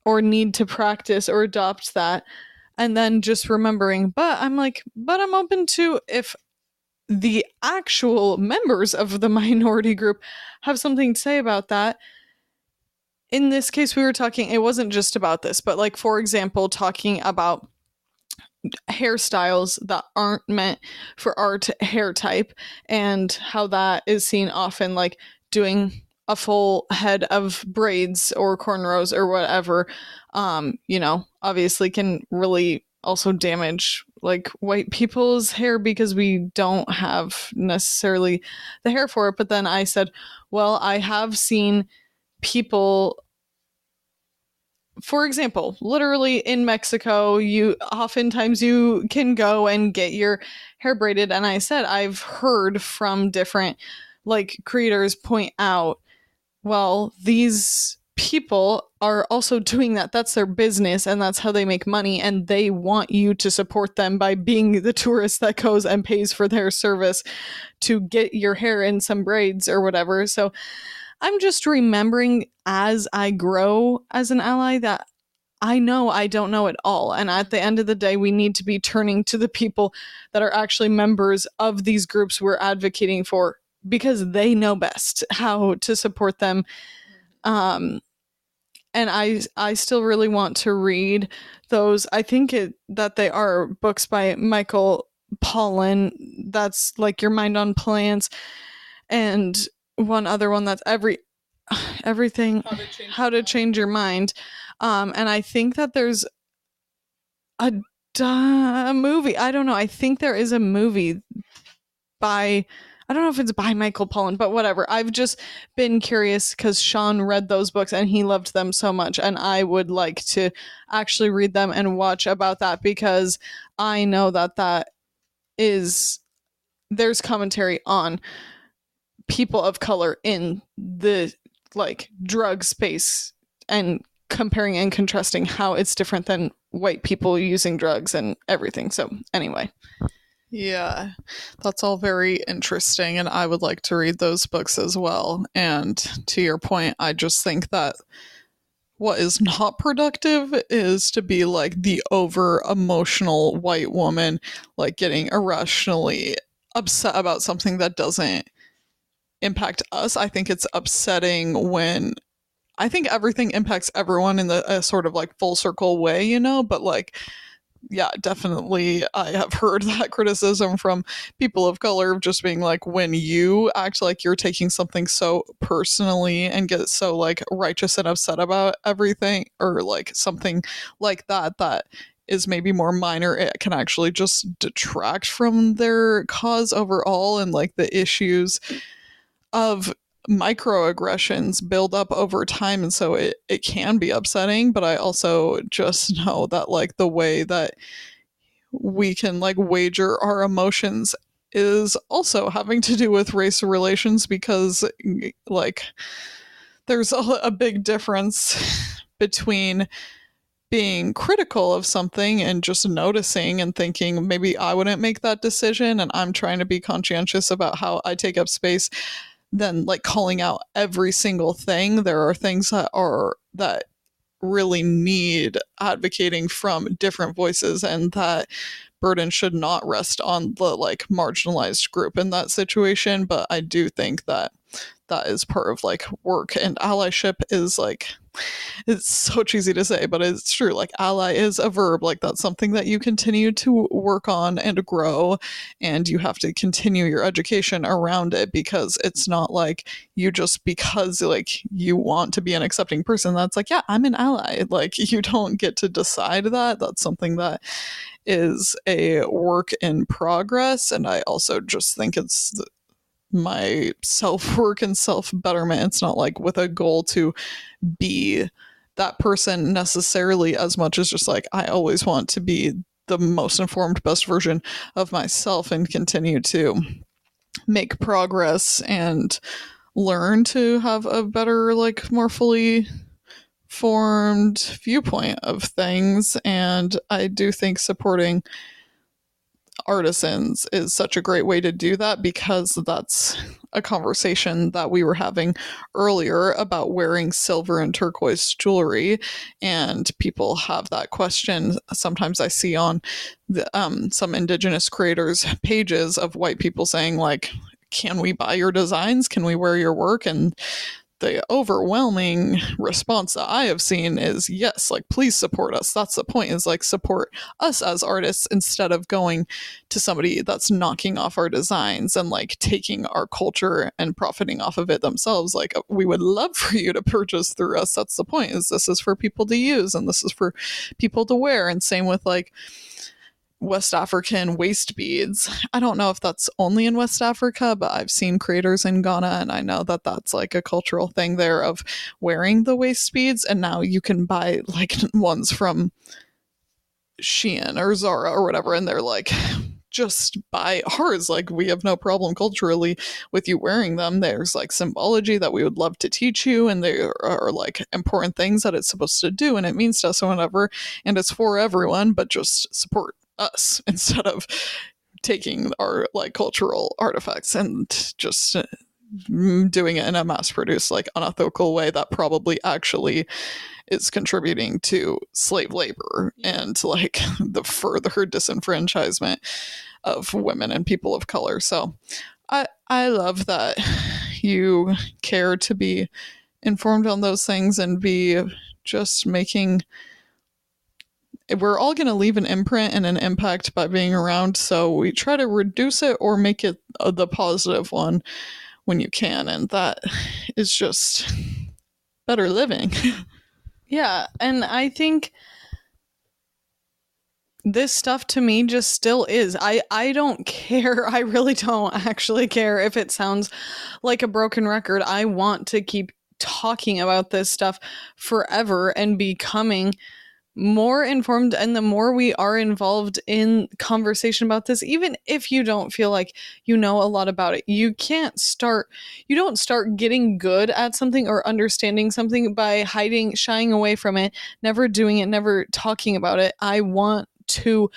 or need to practice or adopt that. And then just remembering, but I'm like, but I'm open to if the actual members of the minority group have something to say about that. In this case, we were talking, it wasn't just about this, but like, for example, talking about hairstyles that aren't meant for our t- hair type and how that is seen often like doing a full head of braids or cornrows or whatever, um, you know, obviously can really also damage like white people's hair because we don't have necessarily the hair for it. But then I said, well, I have seen people for example, literally in Mexico, you oftentimes you can go and get your hair braided and I said I've heard from different like creators point out well, these people are also doing that. That's their business and that's how they make money. And they want you to support them by being the tourist that goes and pays for their service to get your hair in some braids or whatever. So I'm just remembering as I grow as an ally that I know I don't know it all. And at the end of the day, we need to be turning to the people that are actually members of these groups we're advocating for because they know best how to support them. Um, and I I still really want to read those. I think it that they are books by Michael Pollan. That's like Your Mind on Plants, and one other one that's every everything how to change, how to change your mind. Um, and I think that there's a, a movie. I don't know. I think there is a movie by I don't know if it's by Michael Pollan, but whatever. I've just been curious because Sean read those books and he loved them so much. And I would like to actually read them and watch about that because I know that that is, there's commentary on people of color in the like drug space and comparing and contrasting how it's different than white people using drugs and everything. So, anyway. Yeah, that's all very interesting, and I would like to read those books as well. And to your point, I just think that what is not productive is to be like the over emotional white woman, like getting irrationally upset about something that doesn't impact us. I think it's upsetting when I think everything impacts everyone in the a sort of like full circle way, you know, but like yeah, definitely. I have heard that criticism from people of color of just being like, when you act like you're taking something so personally and get so like righteous and upset about everything, or like something like that, that is maybe more minor, it can actually just detract from their cause overall and like the issues of microaggressions build up over time and so it, it can be upsetting but i also just know that like the way that we can like wager our emotions is also having to do with race relations because like there's a, a big difference between being critical of something and just noticing and thinking maybe I wouldn't make that decision and I'm trying to be conscientious about how I take up space than like calling out every single thing. There are things that are that really need advocating from different voices and that burden should not rest on the like marginalized group in that situation but i do think that that is part of like work and allyship is like it's so cheesy to say but it's true like ally is a verb like that's something that you continue to work on and grow and you have to continue your education around it because it's not like you just because like you want to be an accepting person that's like yeah i'm an ally. Like you don't get to decide that that's something that is a work in progress and i also just think it's my self work and self betterment. It's not like with a goal to be that person necessarily as much as just like I always want to be the most informed, best version of myself and continue to make progress and learn to have a better, like, more fully formed viewpoint of things. And I do think supporting artisans is such a great way to do that because that's a conversation that we were having earlier about wearing silver and turquoise jewelry. And people have that question. Sometimes i see on the, um, some indigenous creators pages of white people saying like can we buy your designs? Can we wear your work? And the overwhelming response that I have seen is yes, like please support us. That's the point is like support us as artists instead of going to somebody that's knocking off our designs and like taking our culture and profiting off of it themselves. Like uh, we would love for you to purchase through us. That's the point is this is for people to use and this is for people to wear. And same with like West African waist beads. I don't know if that's only in West Africa, but I've seen creators in Ghana and I know that that's like a cultural thing there of wearing the waist beads. And now you can buy like ones from Shein or Zara or whatever, and they're like, just buy ours. Like, we have no problem culturally with you wearing them. There's like symbology that we would love to teach you, and there are like important things that it's supposed to do, and it means to us or whatever. And it's for everyone, but just support us instead of taking our like cultural artifacts and just uh, doing it in a mass produced like unethical way that probably actually is contributing to slave labor and like the further disenfranchisement of women and people of color. So i i love that you care to be informed on those things and be just making we're all going to leave an imprint and an impact by being around. So we try to reduce it or make it uh, the positive one when you can. And that is just better living. yeah. And I think this stuff to me just still is. I I don't care. I really don't actually care if it sounds like a broken record. I want to keep talking about this stuff forever and becoming more informed and the more we are involved in conversation about this even if you don't feel like you know a lot about it you can't start you don't start getting good at something or understanding something by hiding shying away from it never doing it never talking about it i want to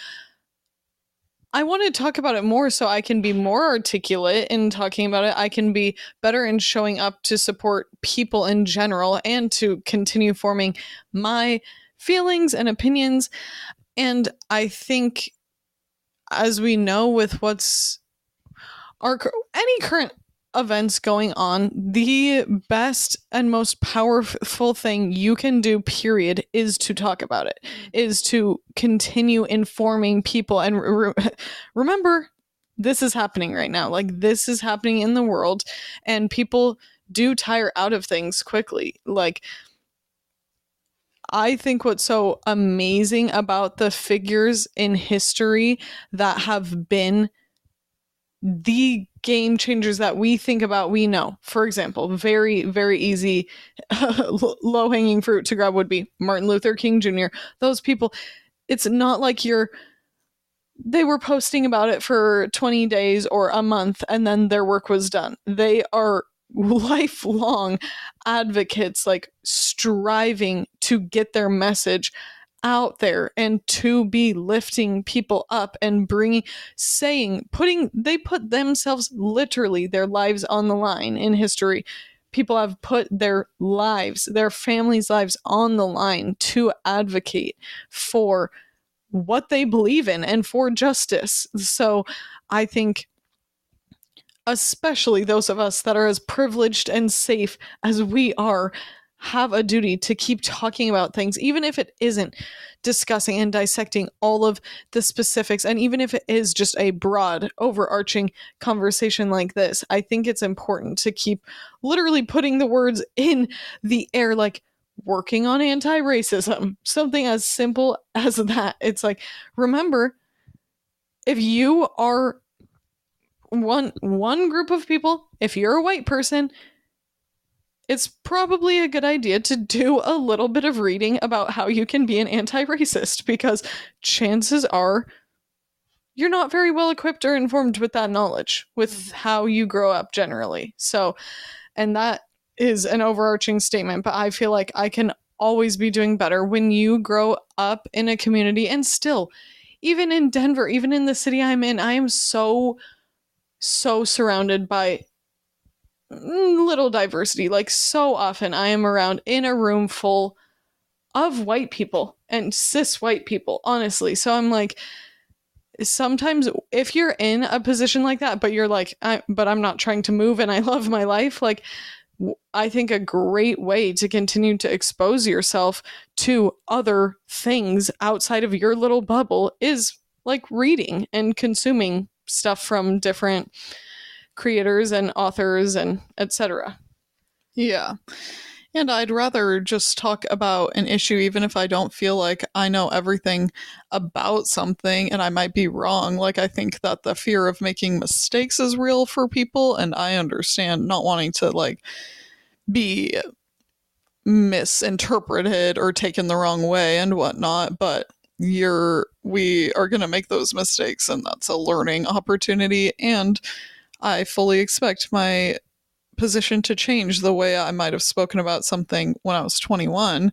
I want to talk about it more so I can be more articulate in talking about it. I can be better in showing up to support people in general and to continue forming my feelings and opinions. And I think, as we know, with what's our any current events going on, the best and most powerful thing you can do, period, is to talk about it, mm-hmm. is to continue informing people. And re- remember, this is happening right now. Like, this is happening in the world, and people do tire out of things quickly. Like, I think what's so amazing about the figures in history that have been the game changers that we think about, we know. For example, very, very easy, low hanging fruit to grab would be Martin Luther King Jr. Those people, it's not like you're, they were posting about it for 20 days or a month and then their work was done. They are lifelong advocates, like striving to get their message out there and to be lifting people up and bringing saying putting they put themselves literally their lives on the line in history. People have put their lives their families lives on the line to advocate for what they believe in and for justice. So i think especially those of us that are as privileged and safe as we are have a duty to keep talking about things, even if it isn't discussing and dissecting all of the specifics. And even if it is just a broad, overarching conversation like this, I think it's important to keep literally putting the words in the air, like working on anti racism, something as simple as that. It's like, remember, if you are one one group of people if you're a white person it's probably a good idea to do a little bit of reading about how you can be an anti racist because chances are you're not very well equipped or informed with that knowledge, with mm. how you grow up generally. So, and that is an overarching statement, but I feel like I can always be doing better when you grow up in a community and still, even in Denver, even in the city I'm in, I am so, so surrounded by Mm, little diversity. Like so often I am around in a room full of white people and cis white people, honestly. So I'm like sometimes if you're in a position like that but you're like I, but I'm not trying to move and I love my life, like I think a great way to continue to expose yourself to other things outside of your little bubble is like reading and consuming stuff from different creators and authors and etc. Yeah. And I'd rather just talk about an issue, even if I don't feel like I know everything about something and I might be wrong. Like, I think that the fear of making mistakes is real for people, and I understand not wanting to, like, be misinterpreted or taken the wrong way and whatnot. But you're, we are going to make those mistakes, and that's a learning opportunity. And I fully expect my position to change. The way I might have spoken about something when I was 21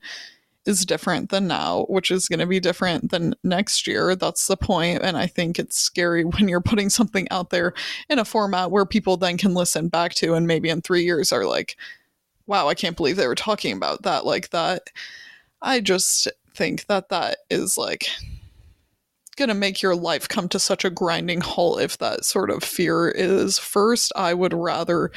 is different than now, which is going to be different than next year. That's the point. And I think it's scary when you're putting something out there in a format where people then can listen back to and maybe in three years are like, wow, I can't believe they were talking about that like that. I just think that that is like going to make your life come to such a grinding halt if that sort of fear is. First. I would rather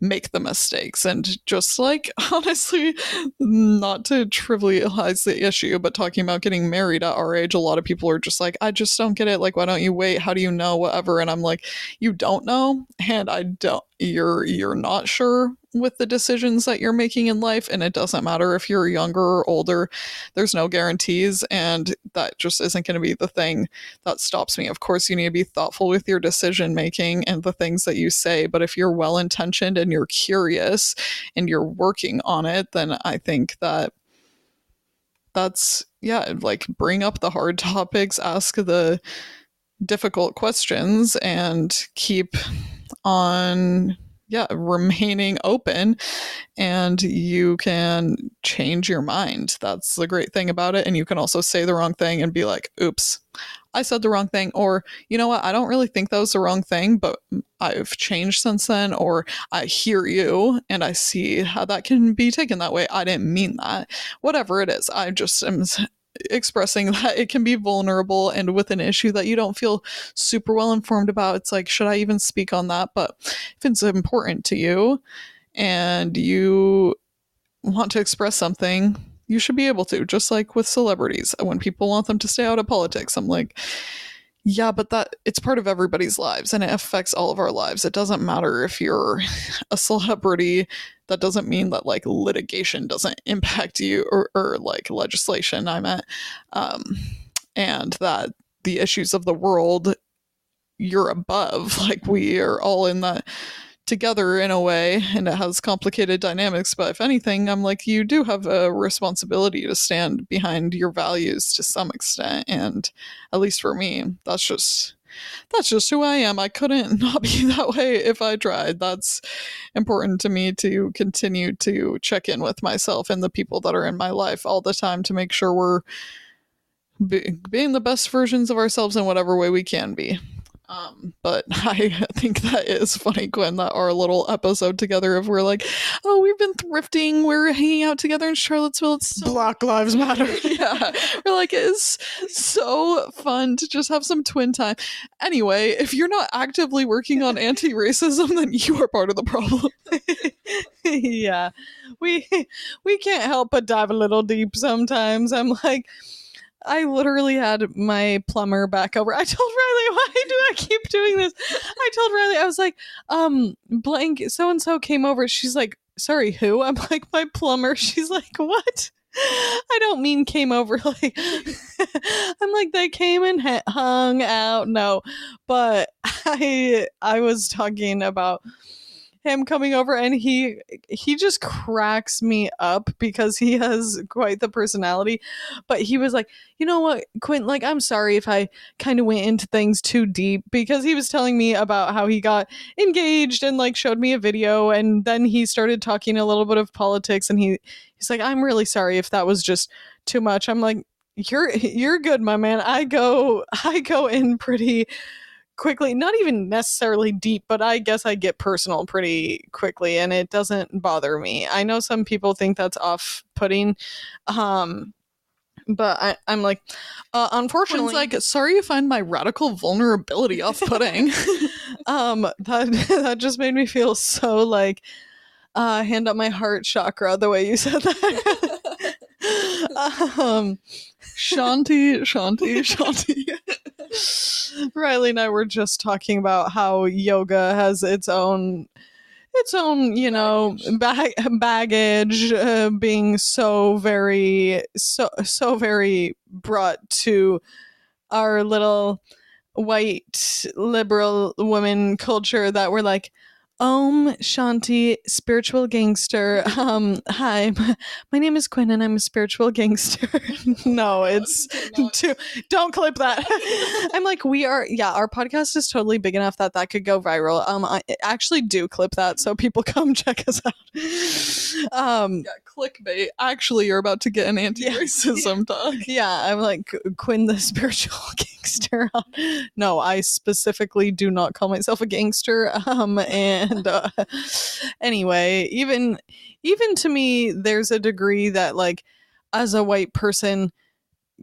make the mistakes and just like honestly not to trivialize the issue but talking about getting married at our age a lot of people are just like i just don't get it. Like why don't you wait? How do you know? Whatever. And i'm like you don't know? And i don't you're you're not sure with the decisions that you're making in life and it doesn't matter if you're younger or older there's no guarantees and that just isn't going to be the thing that stops me. Of course you need to be thoughtful with your decision making and the things that you say but if you're well intentioned and you're curious and you're working on it then i think that that's yeah like bring up the hard topics ask the difficult questions and keep on yeah remaining open and you can change your mind that's the great thing about it and you can also say the wrong thing and be like oops I said the wrong thing, or you know what, I don't really think that was the wrong thing, but I've changed since then, or I hear you and I see how that can be taken that way. I didn't mean that. Whatever it is, I just am expressing that it can be vulnerable and with an issue that you don't feel super well informed about. It's like, should I even speak on that? But if it's important to you and you want to express something, you should be able to, just like with celebrities. When people want them to stay out of politics, I'm like, yeah, but that it's part of everybody's lives and it affects all of our lives. It doesn't matter if you're a celebrity. That doesn't mean that like litigation doesn't impact you or, or like legislation, I meant. Um, and that the issues of the world you're above. Like we are all in that together in a way and it has complicated dynamics but if anything i'm like you do have a responsibility to stand behind your values to some extent and at least for me that's just that's just who i am. I couldn't not be that way if i tried. That's important to me to continue to check in with myself and the people that are in my life all the time to make sure we're be- being the best versions of ourselves in whatever way we can be um, but I think that is funny, Quinn, that our little episode together of we're like, oh, we've been thrifting, we're hanging out together in Charlottesville. It's so Black Lives Matter. yeah. We're like, it's so fun to just have some twin time. Anyway, if you're not actively working on anti racism, then you are part of the problem. yeah. We we can't help but dive a little deep sometimes. I'm like I literally had my plumber back over. I told Riley, why do I keep doing this? I told Riley, I was like, um, blank, so and so came over. She's like, sorry, who? I'm like, my plumber. She's like, what? I don't mean came over like I'm like they came and ha- hung out no but I I was talking about him coming over and he he just cracks me up because he has quite the personality. But he was like you know what Quinn like i'm sorry if i kind of went into things too deep because he was telling me about how he got engaged and like showed me a video and then he started talking a little bit of politics and he he's like i'm really sorry if that was just too much. I'm like you're you're good my man. I go i go in pretty quickly not even necessarily deep but i guess i get personal pretty quickly and it doesn't bother me. I know some people think that's off-putting um but I, i'm like uh, unfortunately like, sorry you find my radical vulnerability off putting. um that that just made me feel so like uh hand up my heart chakra the way you said that um Shanti, Shanti, Shanti. Riley and I were just talking about how yoga has its own its own, you know, bag- baggage uh, being so very so so very brought to our little white liberal woman culture that we're like Om Shanti, spiritual gangster. Um, hi, my name is Quinn, and I'm a spiritual gangster. no, it's too. Don't clip that. I'm like, we are. Yeah, our podcast is totally big enough that that could go viral. Um, I actually do clip that, so people come check us out. Um, yeah, clickbait. Actually, you're about to get an anti-racism talk. yeah, I'm like Quinn, the spiritual gangster. no, I specifically do not call myself a gangster. Um, and uh, anyway, even even to me, there's a degree that like as a white person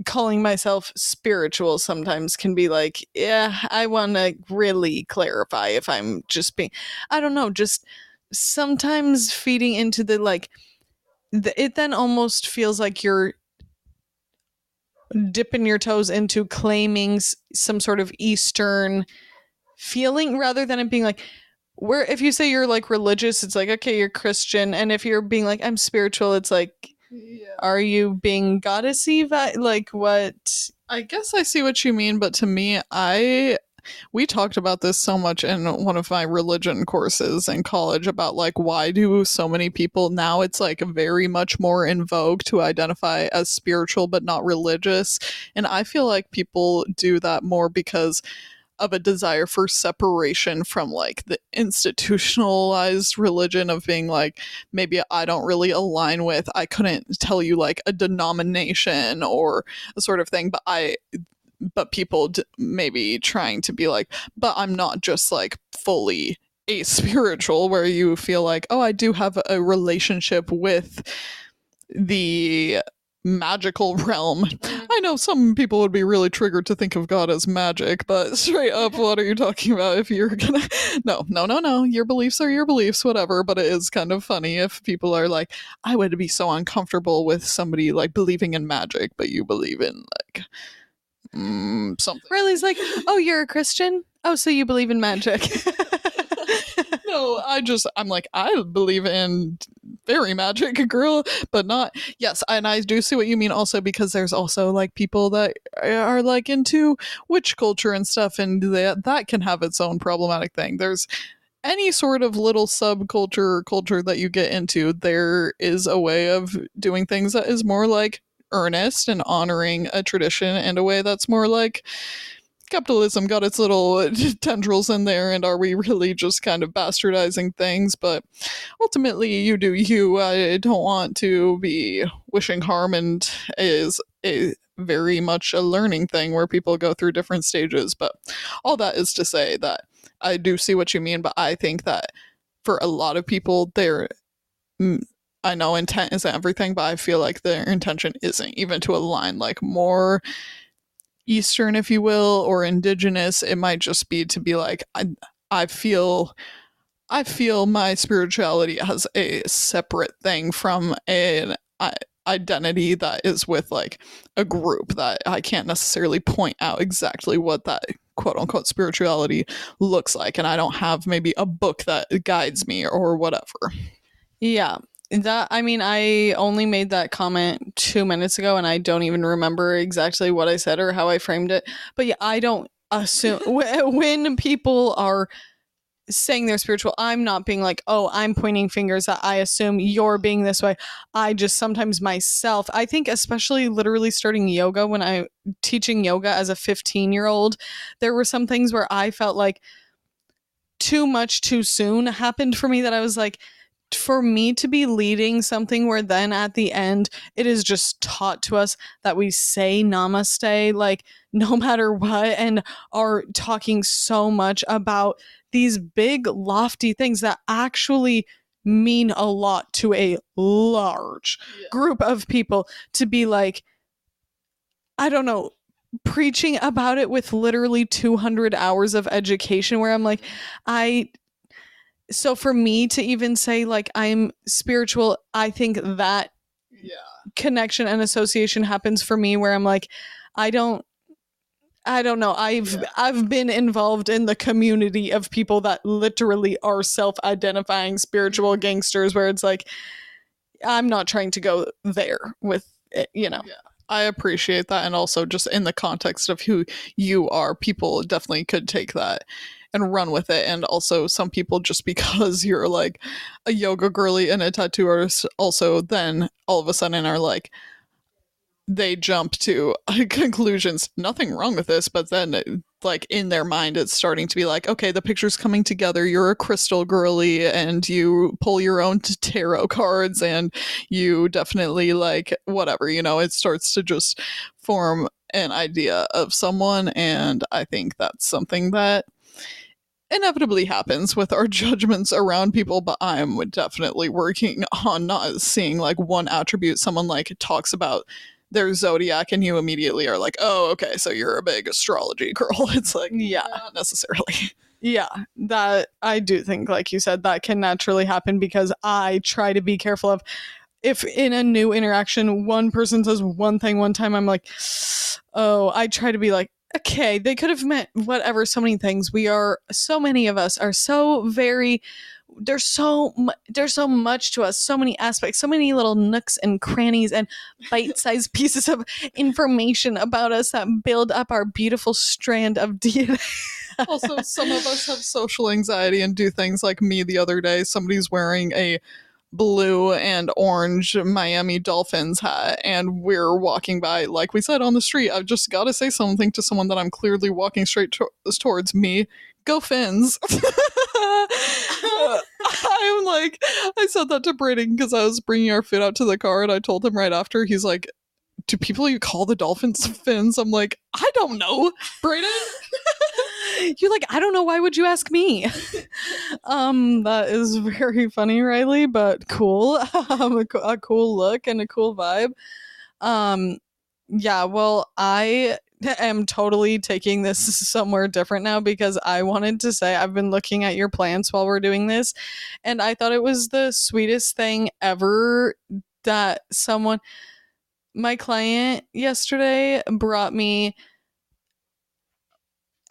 calling myself spiritual sometimes can be like yeah i want to really clarify if i'm just being i don't know just sometimes feeding into the like the, it then almost feels like you're dipping your toes into claiming some sort of eastern feeling rather than it being like where if you say you're like religious it's like okay you're christian and if you're being like i'm spiritual it's like Yeah. are you being goddessy like what I guess I see what you mean, but to me, I we talked about this so much in one of my religion courses in college about like why do so many people now it's like very much more in vogue to identify as spiritual but not religious and I feel like people do that more because of a desire for separation from like the institutionalized religion of being like maybe I don't really align with I couldn't tell you like a denomination or a sort of thing but I but people d- maybe trying to be like, but I'm not just like fully a spiritual where you feel like, oh, I do have a relationship with the magical realm. I know some people would be really triggered to think of God as magic, but straight up, what are you talking about if you're gonna. No, no, no, no. Your beliefs are your beliefs, whatever, but it is kind of funny if people are like, I would be so uncomfortable with somebody like believing in magic, but you believe in like. Mm, something. Riley's like, oh, you're a Christian? Oh, so you believe in magic. no, I just I'm like I believe in fairy magic, girl, but not yes, and I do see what you mean also because there's also like people that are like into witch culture and stuff, and that that can have its own problematic thing. There's any sort of little subculture or culture that you get into, there is a way of doing things that is more like earnest and honoring a tradition and a way that's more like capitalism got its little tendrils in there and are we really just kind of bastardizing things? But ultimately you do you. I don't want to be wishing harm and is a very much a learning thing where people go through different stages. But all that is to say that i do see what you mean but i think that for a lot of people they're mm, I know intent isn't everything, but I feel like their intention isn't even to align like more Eastern, if you will, or indigenous. It might just be to be like, I, I feel, I feel my spirituality as a separate thing from an identity that is with like a group that I can't necessarily point out exactly what that quote unquote spirituality looks like, and I don't have maybe a book that guides me or whatever. Yeah, that I mean, I only made that comment two minutes ago, and I don't even remember exactly what I said or how I framed it. But yeah, I don't assume when people are saying they're spiritual, I'm not being like, oh, I'm pointing fingers that I assume you're being this way. I just sometimes myself, I think, especially literally starting yoga when I teaching yoga as a 15 year old, there were some things where I felt like too much too soon happened for me that I was like, for me to be leading something where then at the end it is just taught to us that we say namaste like no matter what and are talking so much about these big lofty things that actually mean a lot to a large yeah. group of people to be like i don't know preaching about it with literally 200 hours of education where i'm like i so for me to even say like I'm spiritual, I think that yeah. connection and association happens for me where I'm like, I don't I don't know. I've yeah. I've been involved in the community of people that literally are self-identifying spiritual mm-hmm. gangsters where it's like I'm not trying to go there with it, you know. Yeah. I appreciate that and also just in the context of who you are, people definitely could take that and run with it. And also, some people just because you're like a yoga girly and a tattoo artist, also then all of a sudden are like, they jump to uh, conclusions. Nothing wrong with this, but then uh, like in their mind it's starting to be like okay the picture's coming together you're a crystal girly and you pull your own tarot cards and you definitely like whatever you know it starts to just form an idea of someone and i think that's something that inevitably happens with our judgments around people, but I'm definitely working on not seeing like one attribute someone like talks about their zodiac and you immediately are like, oh, okay, so you're a big astrology girl. It's like, yeah, not necessarily. Yeah, that I do think, like you said, that can naturally happen because I try to be careful of if in a new interaction one person says one thing one time, I'm like, oh, I try to be like, okay, they could have meant whatever, so many things. We are, so many of us are so very, there's so there's so much to us so many aspects so many little nooks and crannies and bite-sized pieces of information about us that build up our beautiful strand of dna also some of us have social anxiety and do things like me the other day somebody's wearing a blue and orange Miami Dolphins hat and we're walking by like we said on the street. I've just got to say something to someone that I'm clearly walking straight to- towards me. Go fins I'm like I said that to Braden because I was bringing our food out to the car and I told him right after he's like do people you call the dolphins fins? I'm like, I don't know, Brayden. You're like, I don't know. Why would you ask me? um, that is very funny, Riley, but cool. um, a, a cool look and a cool vibe. Um, yeah. Well, I am totally taking this somewhere different now because I wanted to say I've been looking at your plants while we're doing this, and I thought it was the sweetest thing ever that someone my client yesterday brought me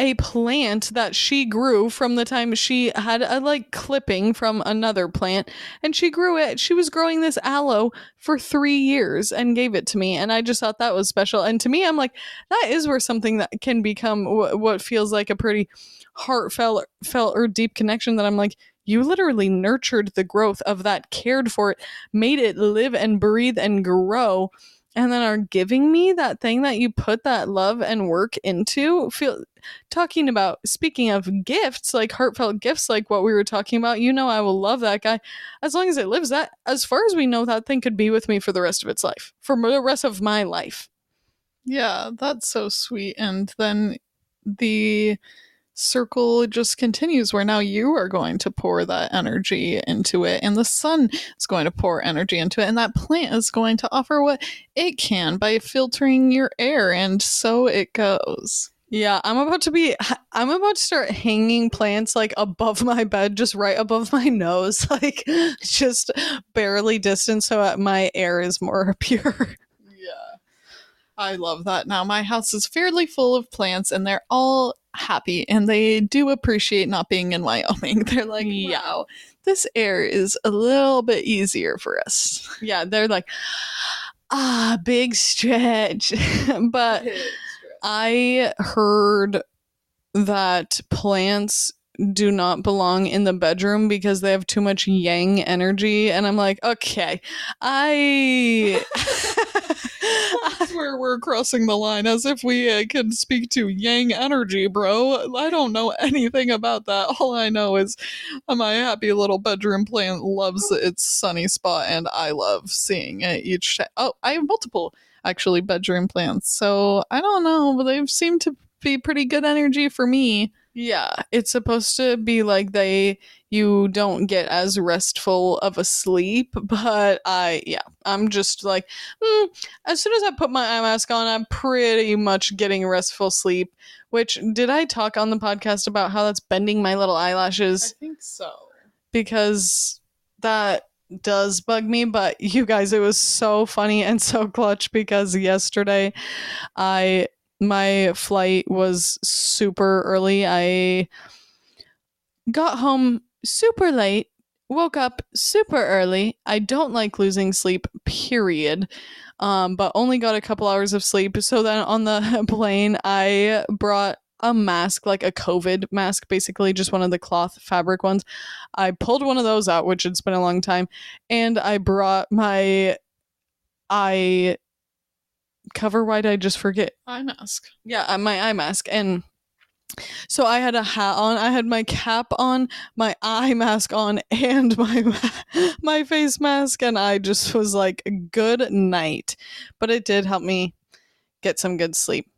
a plant that she grew from the time she had a like clipping from another plant and she grew it. She was growing this aloe for 3 years and gave it to me and I just thought that was special. And to me I'm like that is where something that can become wh- what feels like a pretty heartfelt felt or deep connection that I'm like you literally nurtured the growth of that cared for it made it live and breathe and grow and then are giving me that thing that you put that love and work into feel talking about speaking of gifts like heartfelt gifts like what we were talking about you know i will love that guy as long as it lives that as far as we know that thing could be with me for the rest of its life for the rest of my life Yeah, that's so sweet. And then the circle just continues where now you are going to pour that energy into it, and the sun is going to pour energy into it, and that plant is going to offer what it can by filtering your air, and so it goes. yeah i'm about to be i'm about to start hanging plants like above my bed just right above my nose like just barely distant so my air is more pure Yeah. I love that. Now, my house is fairly full of plants and they're all happy and they do appreciate not being in Wyoming. They're like, Yeah. wow, this air is a little bit easier for us. yeah they're like ah big stretch but I heard that plants do not belong in the bedroom because they have too much yang energy and I'm like, okay. I That's where we're crossing the line as if we uh, can speak to yang energy, bro. I don't know anything about that. All I know is uh, my happy little bedroom plant loves its sunny spot, and I love seeing it each. day. Oh, I have multiple actually bedroom plants, so I don't know, but they seem to be pretty good energy for me. Yeah, it's supposed to be like they you don't get as restful of a sleep, but I yeah, I'm just like mm, as soon as I put my eye mask on, I'm pretty much getting restful sleep. Which did I talk on the podcast about how that's bending my little eyelashes? I think so. because that does bug me but you guys it was so funny and so clutch because yesterday i my flight was super early. I got home super late woke up super early. I don't like losing sleep period. Um, but only got a couple hours of sleep. So then on the plane i brought a mask like a covid mask basically just one of the cloth fabric ones. I pulled one of those out, which it's been a long time, and I brought my eye cover. Why did I just forget? Eye mask. Yeah, uh, my eye mask. And so I had a hat on, I had my cap on, my eye mask on, and my my face mask, and I just was like, "Good night." But it did help me get some good sleep.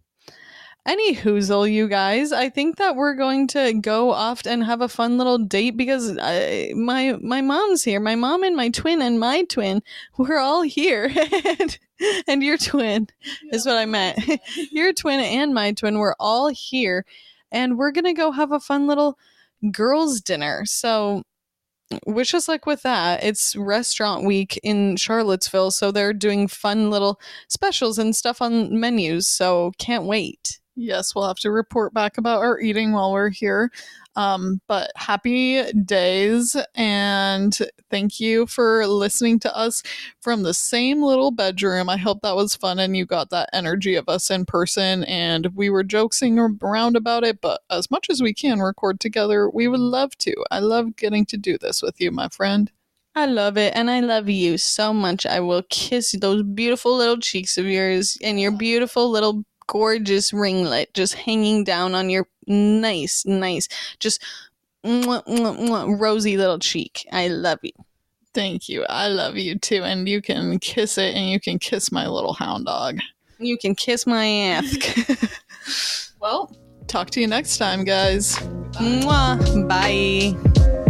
Any hoozle, you guys. I think that we're going to go off and have a fun little date because I, my my mom's here. My mom and my twin and my twin. We're all here, and, and your twin is what I meant. your twin and my twin. We're all here, and we're gonna go have a fun little girls' dinner. So wish us luck with that. It's restaurant week in Charlottesville, so they're doing fun little specials and stuff on menus. So can't wait. Yes, we'll have to report back about our eating while we're here. Um, but happy days and thank you for listening to us from the same little bedroom. I hope that was fun and you got that energy of us in person and we were joking around about it, but as much as we can record together, we would love to. I love getting to do this with you, my friend. I love it, and I love you so much. I will kiss those beautiful little cheeks of yours and your beautiful little gorgeous ringlet just hanging down on your nice, nice, just mwah, mwah, mwah, rosy little cheek. I love you. Thank you. I love you too. And you can kiss it and you can kiss my little hound dog. You can kiss my ass. Well, talk to you next time, guys. Mwah. Bye.